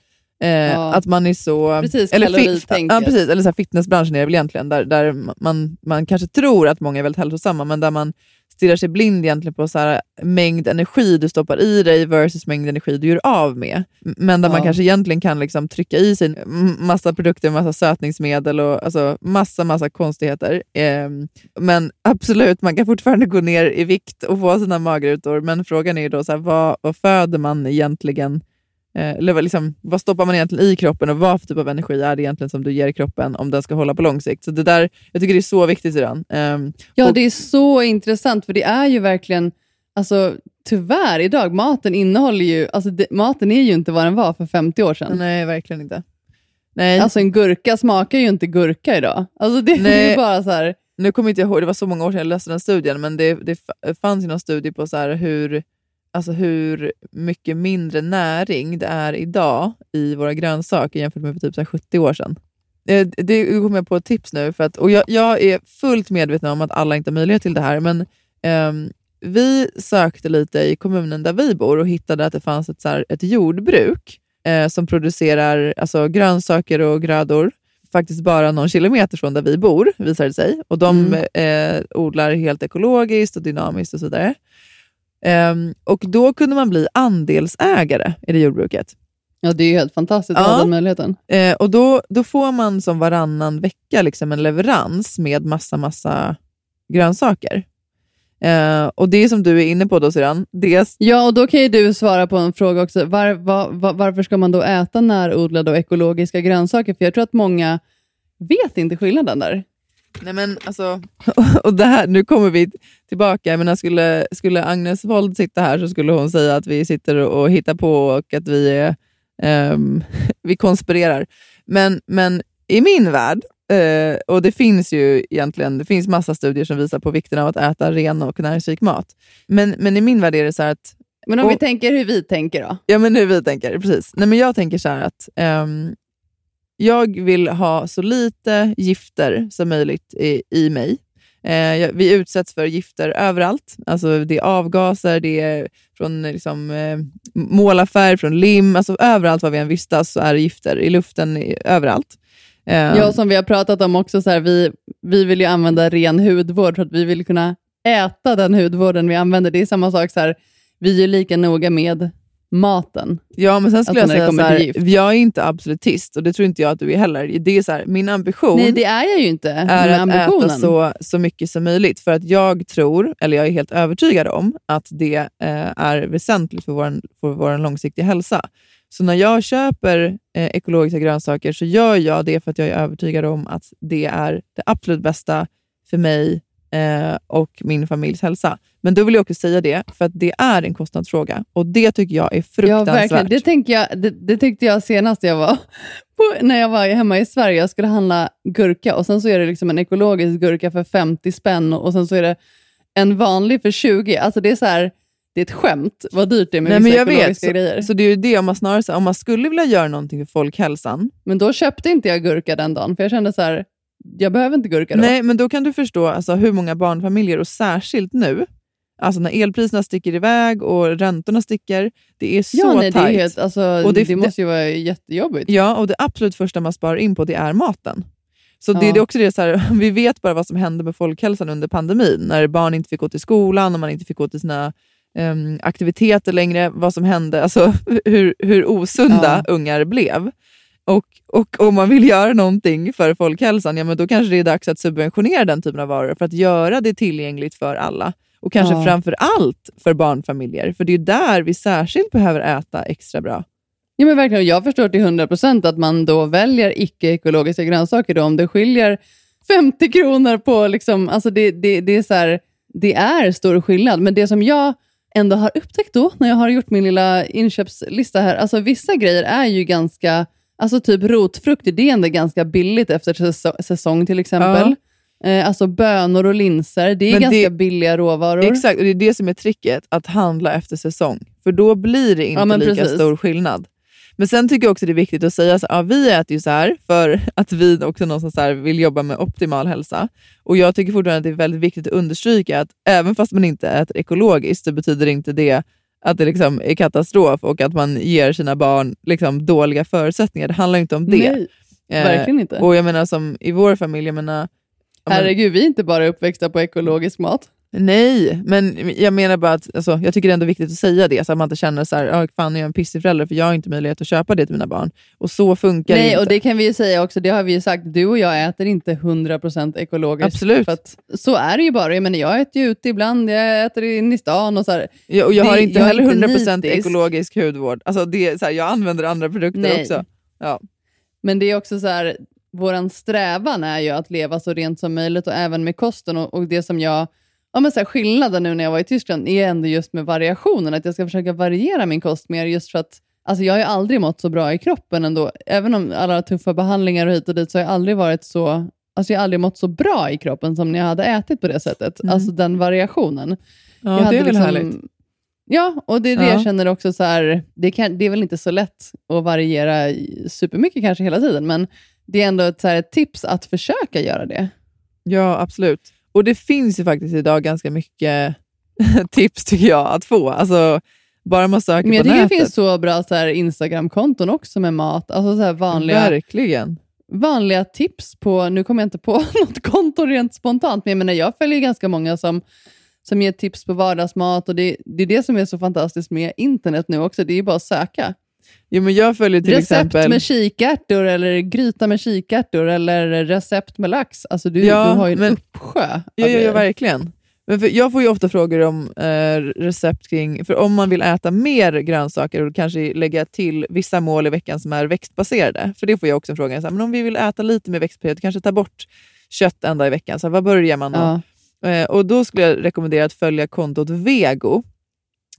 Eh, Ja. Att man är så... Precis, fi- kaloritänket. ja, precis, eller så här fitnessbranschen är det väl egentligen, där, där man, man kanske tror att många är väldigt hälsosamma, men där man stirrar sig blind egentligen på så här, mängd energi du stoppar i dig versus mängd energi du gör av med. Men där man Ja. kanske egentligen kan liksom trycka i sig massa produkter, massa sötningsmedel och alltså massa, massa konstigheter. Ehm, men absolut, man kan fortfarande gå ner i vikt och få sina magrutor, men frågan är ju då så här, vad, vad föder man egentligen Eller vad liksom, vad stoppar man egentligen i kroppen och vad för typ av energi är det egentligen som du ger kroppen om den ska hålla på lång sikt? Så det där, jag tycker det är så viktigt Syran. Um, Ja, Och- det är så intressant, för det är ju verkligen, alltså tyvärr idag, maten innehåller ju, alltså det, maten är ju inte vad den var för 50 år sedan. nej, verkligen inte. Nej, Alltså en gurka smakar ju inte gurka idag. Alltså det, Nej. är bara så här, nu kommer inte jag ihåg, det var så många år sedan jag läste den studien, men det, det fa- fanns ju någon studie på så här hur, alltså hur mycket mindre näring det är idag i våra grönsaker jämfört med för typ så här 70 år sedan. Eh, Det kommer jag på ett tips nu, för att, och jag, jag är fullt medveten om att alla inte har möjlighet till det här, men ehm, vi sökte lite i kommunen där vi bor och hittade att det fanns ett, så här, ett jordbruk eh, som producerar alltså, grönsaker och grödor faktiskt bara någon kilometer från där vi bor, visar det sig. Och De eh, odlar helt ekologiskt och dynamiskt och så vidare. Ehm, och Då kunde man bli andelsägare i det jordbruket. ja det är ju helt fantastiskt att Ja. ha den möjligheten. Eh, och då, då får man som varannan vecka liksom en leverans med massa, massa grönsaker. Eh, och det som du är inne på då Syran, det, Ja, och då kan ju du svara på en fråga också. Var, var, var, varför ska man då äta närodlade och ekologiska grönsaker? För jag tror att många vet inte skillnaden där. Nej men alltså, och det här, nu kommer vi tillbaka. Menar, skulle, skulle Agnes Wold sitta här så skulle hon säga att vi sitter och, hittar på och att vi, är, ehm, vi konspirerar. Men, men i min värld, eh, och det finns ju egentligen det finns massa studier som visar på vikten av att äta ren och näringsrik mat. Men, men i min värld är det så att Men om Och- vi tänker hur vi tänker då? Ja, men hur vi tänker. Precis. Nej, men jag tänker så här att ehm, jag vill ha så lite gifter som möjligt i, i mig. Eh, vi utsätts för gifter överallt. Alltså, det är avgaser, det är från liksom, eh, målarfärg, från lim. Alltså, överallt var vi än vistas så är det gifter. I luften, i, överallt. Eh, Ja, som vi har pratat om också, så här, vi, vi vill ju använda ren hudvård för att vi vill kunna äta den hudvården vi använder. Det är samma sak, så här, vi är ju lika noga med maten. Ja, men sen skulle Alltså jag säga så här, jag är inte absolutist och det tror inte jag att du är heller. Det är så här, min ambition Nej, det är jag ju inte. är att ambitionen. äta så, så mycket som möjligt. För att jag tror, eller jag är helt övertygad om, att det eh, är väsentligt för vår, för vår långsiktiga hälsa. Så när jag köper eh, ekologiska grönsaker så gör jag det för att jag är övertygad om att det är det absolut bästa för mig eh, och min familjs hälsa. Men då vill jag också säga det, för att det är en kostnadsfråga. Och det tycker jag är Ja, fruktansvärt. verkligen. Det, tänker jag, det, det tyckte jag senast jag var på, när jag var hemma i Sverige. Jag skulle handla gurka och sen så är det liksom en ekologisk gurka för 50 spänn och sen så är det en vanlig för 20. Alltså det är så här, det är ett skämt vad dyrt det är med Nej, men vissa jag vet. Så, grejer. så det är ju det, om man, snarare, om man skulle vilja göra någonting för folkhälsan, Men då köpte inte jag gurka den dagen, för jag kände så här, jag behöver inte gurka då. Nej, men då kan du förstå alltså, hur många barnfamiljer, och särskilt nu, alltså när elpriserna sticker iväg och räntorna sticker, det är så ja, nej, det, är tajt. helt, alltså, Och det, det- måste ju vara jättejobbigt. Ja, och det absolut första man sparar in på det är maten. Så det, Ja. det är också det, så här, vi vet bara vad som hände med folkhälsan under pandemin, när barn inte fick gå till skolan och man inte fick gå till sina em, aktiviteter längre, vad som hände, alltså hur, hur osunda ungar blev. Och, och om man vill göra någonting för folkhälsan, ja, men då kanske det är dags att subventionera den typen av varor för att göra det tillgängligt för alla. Och kanske Ja. framför allt för barnfamiljer, för det är där vi särskilt behöver äta extra bra. Ja, men verkligen. Jag förstår till 100% att man då väljer icke-ekologiska grönsaker. Då, om det skiljer 50 kronor på... Liksom, alltså det, det, det, är så här, det är stor skillnad. Men det som jag ändå har upptäckt då, när jag har gjort min lilla inköpslista här, alltså vissa grejer är ju ganska... Alltså typ rotfrukt, det är ändå ganska billigt efter säso- säsong till exempel. Eh, alltså bönor och linser, det är Men ganska det- billiga råvaror. Exakt, och det är det som är tricket, att handla efter säsong. För då blir det inte Ja, lika precis. stor skillnad. Men sen tycker jag också det är viktigt att säga att ja, vi äter ju så här för att vi också någonstans så vill jobba med optimal hälsa. Och Jag tycker fortfarande att det är väldigt viktigt att understryka att även fast man inte äter ekologiskt så betyder inte det att det liksom är katastrof och att man ger sina barn liksom dåliga förutsättningar. Det handlar inte om det. Nej, Eh, verkligen inte. Och jag menar som i vår familj, jag menar, Herregud, vi är inte bara uppväxta på ekologisk mat. Nej, men jag menar bara att alltså, jag tycker det är ändå viktigt att säga det, så att man inte känner så här, "Ja, fan jag är en pissig förälder för jag har inte möjlighet att köpa det till mina barn. Och så funkar det Nej, inte. och det kan vi ju säga också, det har vi ju sagt, du och jag äter inte 100% ekologiskt. Absolut. För att, så är det ju bara. Jag, menar, jag äter ju ute ibland, jag äter inne i stan och så här. jag, och jag det- har inte jag heller inte 100% nitisk. ekologisk hudvård. Alltså det så här, jag använder andra produkter Nej. också. Ja. Men det är också så här, våran strävan är ju att leva så rent som möjligt och även med kosten. Och, och det som jag, ja men så här, skillnaden nu när jag var i Tyskland är ändå just med variationen, att jag ska försöka variera min kost mer just för att Alltså jag har ju aldrig mått så bra i kroppen ändå. Även om alla tuffa behandlingar och hit och dit så har jag aldrig varit så Alltså jag har aldrig mått så bra i kroppen som när jag hade ätit på det sättet. Mm. Alltså den variationen. Ja, jag det är väl liksom- härligt. Ja, och det är det Ja. jag känner också så här, det, kan, det är väl inte så lätt att variera supermycket kanske hela tiden, men det är ändå ett, så här, ett tips att försöka göra det. Ja, absolut. Och det finns ju faktiskt idag ganska mycket tips tycker jag att få. Alltså, bara man söker Men jag på nätet. det finns så bra så här, Instagram-konton också med mat. Alltså så här vanliga, Verkligen. vanliga tips på, nu kommer jag inte på något konto rent spontant, men jag, menar, jag följer ganska många som, som ger tips på vardagsmat och det, det är det som är så fantastiskt med internet nu också, det är ju bara att söka. Jo, men jag följer till recept exempel... med kikärtor eller gryta med kikärtor eller recept med lax. Alltså du, Ja, du har ju en men- uppsjö Ja, ja, ja, verkligen. Men för, jag får ju ofta frågor om eh, recept kring, för om man vill äta mer grönsaker och kanske lägga till vissa mål i veckan som är växtbaserade. För det får jag också en fråga. Här, men om vi vill äta lite mer växtbaserat, kanske ta bort kött en dag i veckan. Så här, vad börjar man då? Ja. Eh, och Då skulle jag rekommendera att följa kontot Vego.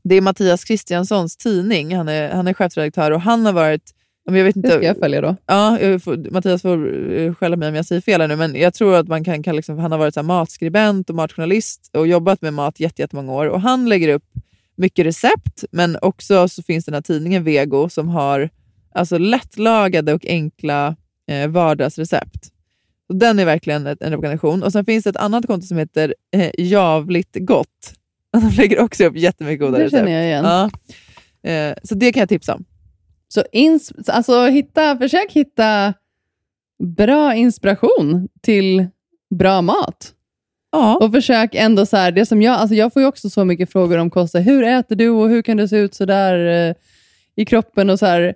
Det är Mattias Kristianssons tidning. Han är, han är chefredaktör och han har varit... Jag vet Det inte, ska jag följa då. Ja, får, Mattias får eh, skälla mig om jag säger fel här nu, men jag tror att man kan, kan liksom, han har varit så matskribent och matjournalist och jobbat med mat jätte- jättemånga år. Och han lägger upp mycket recept, men också så finns den här tidningen Vego som har alltså, lättlagade och enkla eh, vardagsrecept. Så den är verkligen ett, en rekommendation. Och Sen finns det ett annat konto som heter eh, Javligt gott. De lägger också upp jättemycket goda Det recept. känner jag igen. Ja. Eh, så det kan jag tipsa om. Så ins- alltså, hitta, försök hitta bra inspiration till bra mat. Ja. Och försök ändå så här, det som jag, alltså jag får ju också så mycket frågor om kost. Hur äter du och hur kan du se ut så där eh, i kroppen? och så här.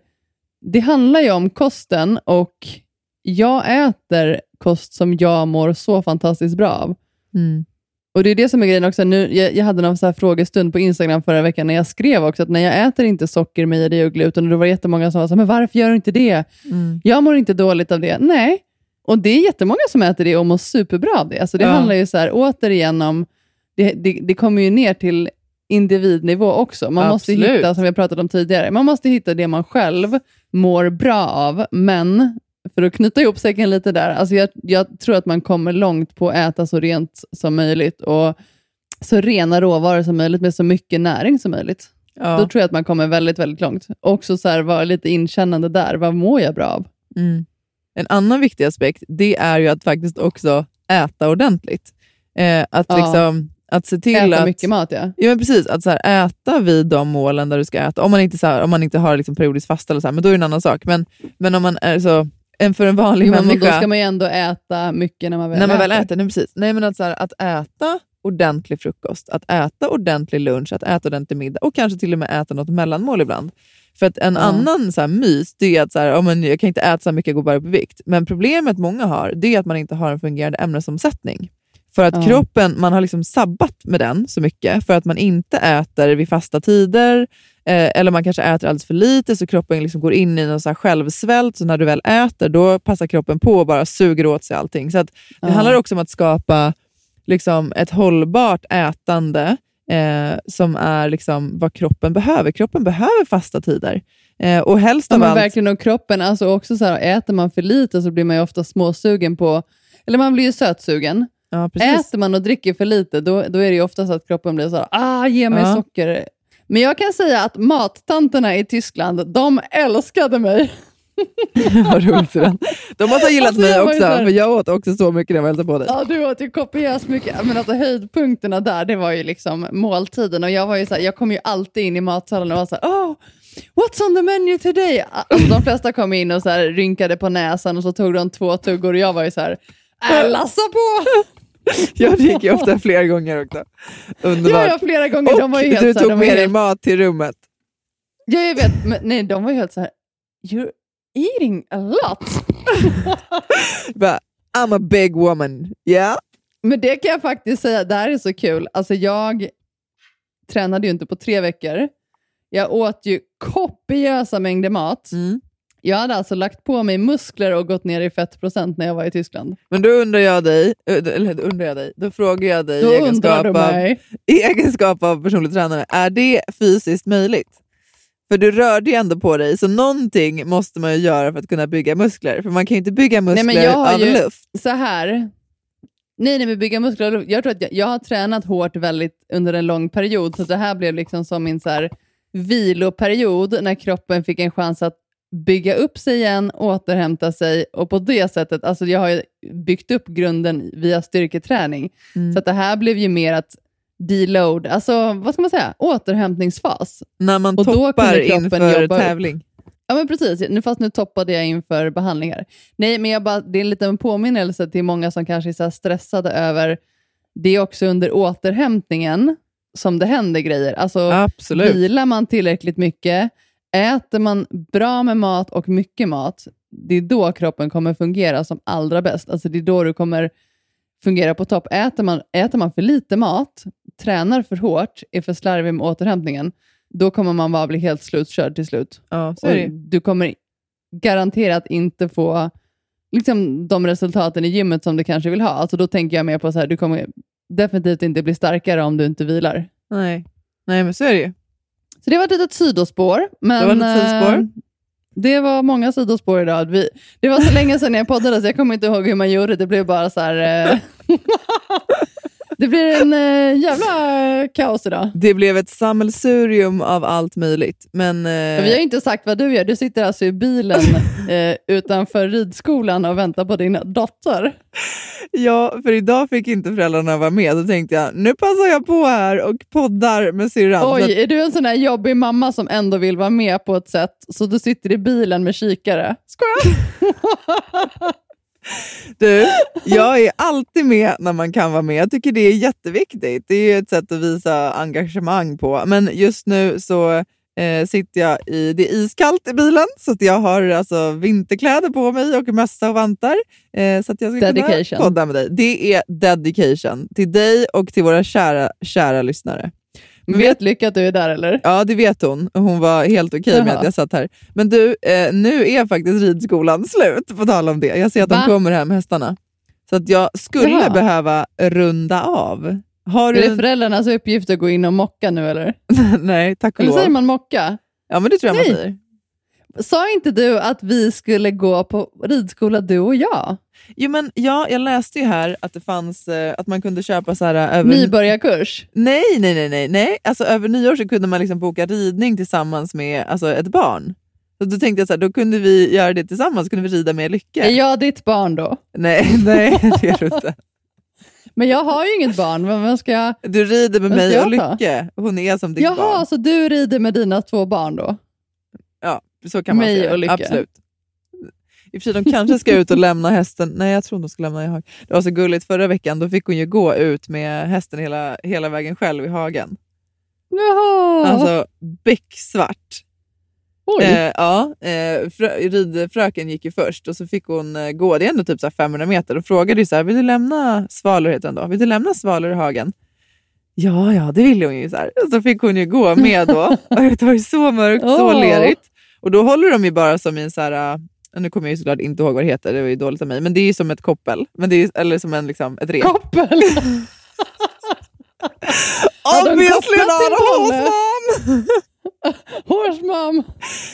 Det handlar ju om kosten och jag äter kost som jag mår så fantastiskt bra av. Mm. Och Det är det som är grejen också. Nu, jag, jag hade någon så frågestund på Instagram förra veckan när jag skrev också att när jag äter inte socker, mejeri och gluten, och då var det jättemånga som här, men varför gör du inte det? Mm. Jag mår inte dåligt av det. Nej, och det är jättemånga som äter det och mår superbra av det. Alltså det Ja. handlar ju så här, återigen om, det, det, det kommer ju ner till individnivå också. Man måste Absolut. hitta, som vi har pratat om tidigare, man måste hitta det man själv mår bra av. Men för att knyta ihop säcken lite där, alltså jag, jag tror att man kommer långt på att äta så rent som möjligt och så rena råvaror som möjligt med så mycket näring som möjligt. Ja. Då tror jag att man kommer väldigt, väldigt långt. Också så här, vara lite inkännande där. Vad mår jag bra av? Mm. En annan viktig aspekt det är ju att faktiskt också äta ordentligt. Eh, att, Ja. liksom, att se till Äta att... mycket mat, ja. Ja, men precis. Att så här, äta vid de målen där du ska äta. Om man inte, så här, om man inte har liksom periodiskt fasta, eller så här, men då är det en annan sak. Men, men om man är så, en för en vanlig Men då människa, ska man ju ändå äta mycket när man väl när man äter. väl äter, nej, precis. Nej, men att, så här, att äta ordentlig frukost, att äta ordentlig lunch, att äta ordentlig middag och kanske till och med äta något mellanmål ibland. För att en Ja. annan så här, mys det är att så här, ja, men jag kan inte äta så mycket, jag går bara upp i vikt. Men problemet många har det är att man inte har en fungerande ämnesomsättning. För att Ja. kroppen, man har liksom sabbat med den så mycket för att man inte äter vid fasta tider eller man kanske äter alldeles för lite så kroppen liksom går in i någon så här självsvält. Så när du väl äter då passar kroppen på och bara suger åt sig allting. Så det Ja. handlar också om att skapa liksom, ett hållbart ätande eh, som är liksom, vad kroppen behöver. Kroppen behöver fasta tider. Eh, och helst Ja, av allt... verkligen, och kroppen, alltså också så här, äter man för lite så blir man ju ofta småsugen på, eller man blir ju sötsugen. Ja. Äter man och dricker för lite, då, då är det ofta så att kroppen blir så här, ah, ge mig Ja. socker. Men jag kan säga att mattanterna i Tyskland, de älskade mig. Vad roligt. Syrran. De måste ha gillat Alltså, mig också, för jag åt också så mycket när jag hälsade på dig. Ja, du åt ju kopiöst mycket. Men alltså, höjdpunkterna där, det var ju liksom måltiden. Och jag, var ju så här, jag kom ju alltid in i matsalen och var så här, oh, what's on the menu today? Alltså, de flesta kom in och så här, rynkade på näsan och så tog de två tuggor och jag var ju så här, äh, lassa på! Jag dricker ju ofta flera gånger också. Underbart. Ja, ja, flera gånger. de var ju och helt du här, tog med dig helt, mat till rummet. Ja, jag vet. Men, nej, de var ju helt så här, you're eating a lot. Bara, I'm a big woman. Yeah. Men det kan jag faktiskt säga, det här är så kul. Alltså jag tränade ju inte på tre veckor. Jag åt ju kopiösa mängder mat. Mm. Jag hade alltså lagt på mig muskler och gått ner i fettprocent när jag var i Tyskland. Men då undrar jag dig, eh, eller då undrar jag dig, då frågar jag dig Då i egenskap, av, i egenskap av personlig tränare, är det fysiskt möjligt? För du rörde ju ändå på dig, så någonting måste man ju göra för att kunna bygga muskler. För man kan ju inte bygga muskler men jag har av ju- luft. Så här. Nej, nej, men bygga muskler. Jag tror att jag, jag har tränat hårt väldigt under en lång period, så det här blev liksom som min så här, viloperiod när kroppen fick en chans att bygga upp sig igen, återhämta sig och på det sättet, alltså jag har ju byggt upp grunden via styrketräning. Mm. Så att det här blev ju mer att deload, alltså vad ska man säga, återhämtningsfas. När man Och då toppar inför tävling. Ja men precis, nu, fast nu toppade jag inför behandlingar. Nej, men jag bara, det är en liten påminnelse till många som kanske är så stressade över, det är också under återhämtningen som det händer grejer. Alltså Absolut. vilar man tillräckligt mycket, äter man bra med mat och mycket mat, det är då kroppen kommer fungera som allra bäst. Alltså det är då du kommer fungera på topp. Äter man, äter man för lite mat, tränar för hårt, är för slarvig med återhämtningen, då kommer man bara bli helt slutkörd till slut. Ja, så du kommer garanterat inte få liksom, de resultaten i gymmet som du kanske vill ha. Alltså, då tänker jag mer på så här, du kommer definitivt inte bli starkare om du inte vilar. Nej. Nej, men så är det ju. Så det var ett litet sidospår. Men, Det var ett litet sidospår. eh, det var många sidospår idag. Vi, det var så länge sedan jag poddade så jag kommer inte ihåg hur man gjorde. Det blev bara så här... eh, det blir en eh, jävla kaos idag. Det blev ett sammelsurium av allt möjligt. Men, eh, Vi har inte sagt vad du gör. Du sitter alltså i bilen eh, utanför ridskolan och väntar på din dotter. Ja, för idag fick inte föräldrarna vara med. Då tänkte jag, nu passar jag på här och poddar med syrran. Så att- Oj, är du en sån här jobbig mamma som ändå vill vara med på ett sätt så du sitter i bilen med kikare? Skojar? Du, jag är alltid med när man kan vara med. Jag tycker det är jätteviktigt. Det är ju ett sätt att visa engagemang på. Men just nu så eh, sitter jag i... Det är iskallt i bilen, så att jag har alltså vinterkläder på mig och mössa och vantar. Eh, så att jag ska Dedication. kunna podda med dig. Det är dedication till dig och till våra kära, kära lyssnare. Men Vet Lycka att du är där eller? Ja, det vet hon. Hon var helt okej med Jaha. att jag satt här. Men du, eh, nu är faktiskt ridskolan slut, på tal om det. Jag ser att Va? de kommer hem, hästarna. Så att jag skulle Jaha. behöva runda av. Har Är du det föräldrarnas uppgift att gå in och mocka nu eller? Nej, tack och Eller lov. säger man mocka? Ja, men det tror jag man Nej. säger. Sa inte du att vi skulle gå på ridskola du och jag? Jo, men ja, jag läste ju här att det fanns eh, att man kunde köpa så här eh, över... Nybörjarkurs? Nej, nej, nej. nej, nej. Alltså, över nyår så kunde man liksom boka ridning tillsammans med alltså, ett barn. Så då tänkte jag så här, då kunde vi göra det tillsammans, kunde vi rida med Lycka. Är jag ditt barn då? Nej, nej, det är du inte. Men jag har ju inget barn, men vem ska jag... Du rider med mig och? Lycke. Hon är som ditt Jaha, barn. så du rider med dina två barn då? Så kan man Mig säga. och Lycke. Absolut. I och för sig, de kanske ska ut och lämna hästen. Nej, jag tror de ska lämna i hagen. Det var så gulligt förra veckan. Då fick hon ju gå ut med hästen hela, hela vägen själv i hagen. Jaha. Alltså becksvart. Oj. Eh, ja, eh, frö, ridfröken gick ju först och så fick hon eh, gå. Det är ändå typ så här 500 meter. Och frågade ju så här, vill du lämna svalor heter då? Vill du lämna svalor i hagen? Ja, ja, det ville hon ju. Så, här. Så fick hon ju gå med då. Det var ju så mörkt, så Åh. lerigt. Och då håller de ju bara som i en så här... äh, Nu kommer jag ju såklart inte ihåg vad det heter, det var ju dåligt av mig. Men det är ju som ett koppel. Men det är, eller som en, liksom, ett rep. Koppel! Obviously not a horse Horse mom!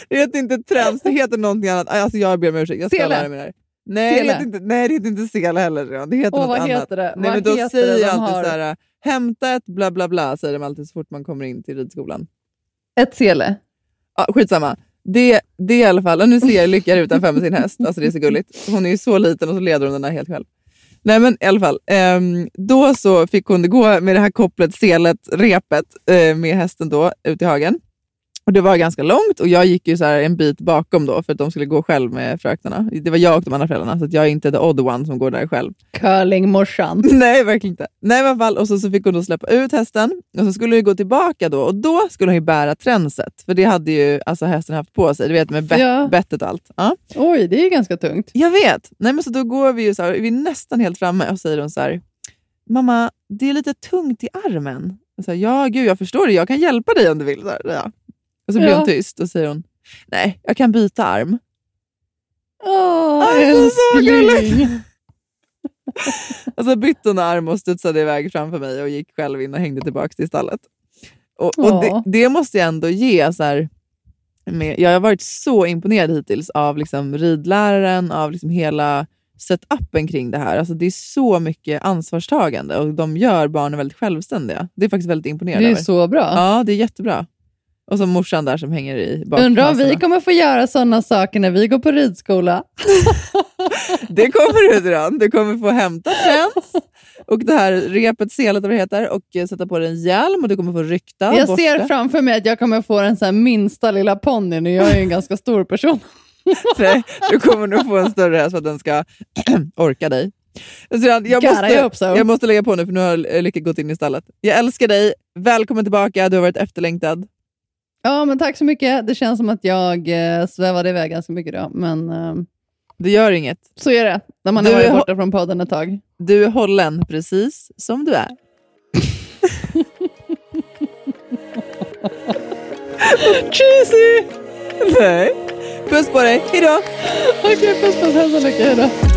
Det heter inte träns, det heter någonting annat. Alltså jag ber om ursäkt, jag ska Sele. lära mig det här. Nej, det Sele. heter inte, nej, det heter inte sele heller. Det heter Åh, något annat. heter det? Nej, Vad men då heter säger det jag alltid har? så här, hämta ett bla bla bla, säger de alltid så fort man kommer in till ridskolan. Ett sele. Ja, skitsamma. Det, det är i alla fall, och nu ser jag Lycka här utanför med sin häst. Alltså det är så gulligt. Hon är ju så liten och så leder hon den där helt själv. Nej men i alla fall, ehm, då så fick hon gå med det här kopplet, selet, repet eh, med hästen då ut i hagen. Och Det var ganska långt och jag gick ju så här en bit bakom då för att de skulle gå själv med fröknarna. Det var jag och de andra föräldrarna, så att jag är inte the odd one som går där själv. Curlingmorsan. Nej, verkligen inte. Nej, i fall. Och så, så fick hon då släppa ut hästen och så skulle hon gå tillbaka då och då skulle hon ju bära tränset. För det hade ju alltså, hästen haft på sig, du vet med bet- Ja. bettet och allt. Ja. Oj, det är ju ganska tungt. Jag vet. Nej, men så då går vi ju så här, vi är nästan helt framme och säger hon så här, mamma, det är lite tungt i armen. Jag sa, ja, gud, jag förstår det. Jag kan hjälpa dig om du vill. Så här, ja. Och så blir Ja. hon tyst och säger hon, nej, jag kan byta arm. Åh, så älskling. Och så bytte hon arm och studsade iväg framför mig och gick själv in och hängde tillbaka till stallet. Och, och det, det måste jag ändå ge. Så här, med, jag har varit så imponerad hittills av liksom ridläraren, av liksom hela setupen kring det här. Alltså det är så mycket ansvarstagande och de gör barnen väldigt självständiga. Det är faktiskt väldigt imponerande Det är över. så bra. Ja, det är jättebra. Och så morsan där som hänger i Undrar om vi kommer få göra sådana saker när vi går på ridskola. Det kommer du dra. Du kommer få hämta träns och det här repet, selet vad det heter, och eh, sätta på dig en hjälm och du kommer få rykta. jag borste. ser framför mig att jag kommer få den så minsta lilla ponnyn och jag är ju en ganska stor person. Nej, du kommer nog få en större för att den ska orka dig. Så jag, jag, måste, jag måste lägga på nu för nu har Lycka gått in i stallet. Jag älskar dig. Välkommen tillbaka. Du har varit efterlängtad. Ja, men tack så mycket. Det känns som att jag eh, svävade iväg ganska mycket idag, men eh, Det gör inget. så är det när man Du har varit är- borta från podden ett tag. Du är hållen precis som du är. Cheesy! Nej. Puss på dig. Hejdå! Okej, puss puss. Hälsa Lycka. Hej då.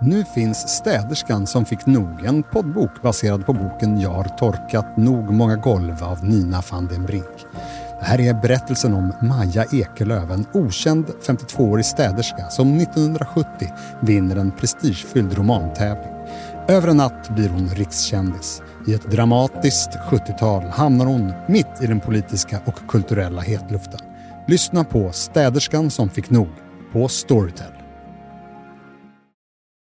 Nu finns Städerskan som fick nog, en poddbok baserad på boken Jag har torkat nog många golv av Nina van den Brink. Det här är berättelsen om Maja Ekelöf, en okänd 52-årig städerska som 1970 vinner en prestigefylld romantävling. Över en natt blir hon rikskändis. I ett dramatiskt 70-tal hamnar hon mitt i den politiska och kulturella hetluften. Lyssna på Städerskan som fick nog på Storytel.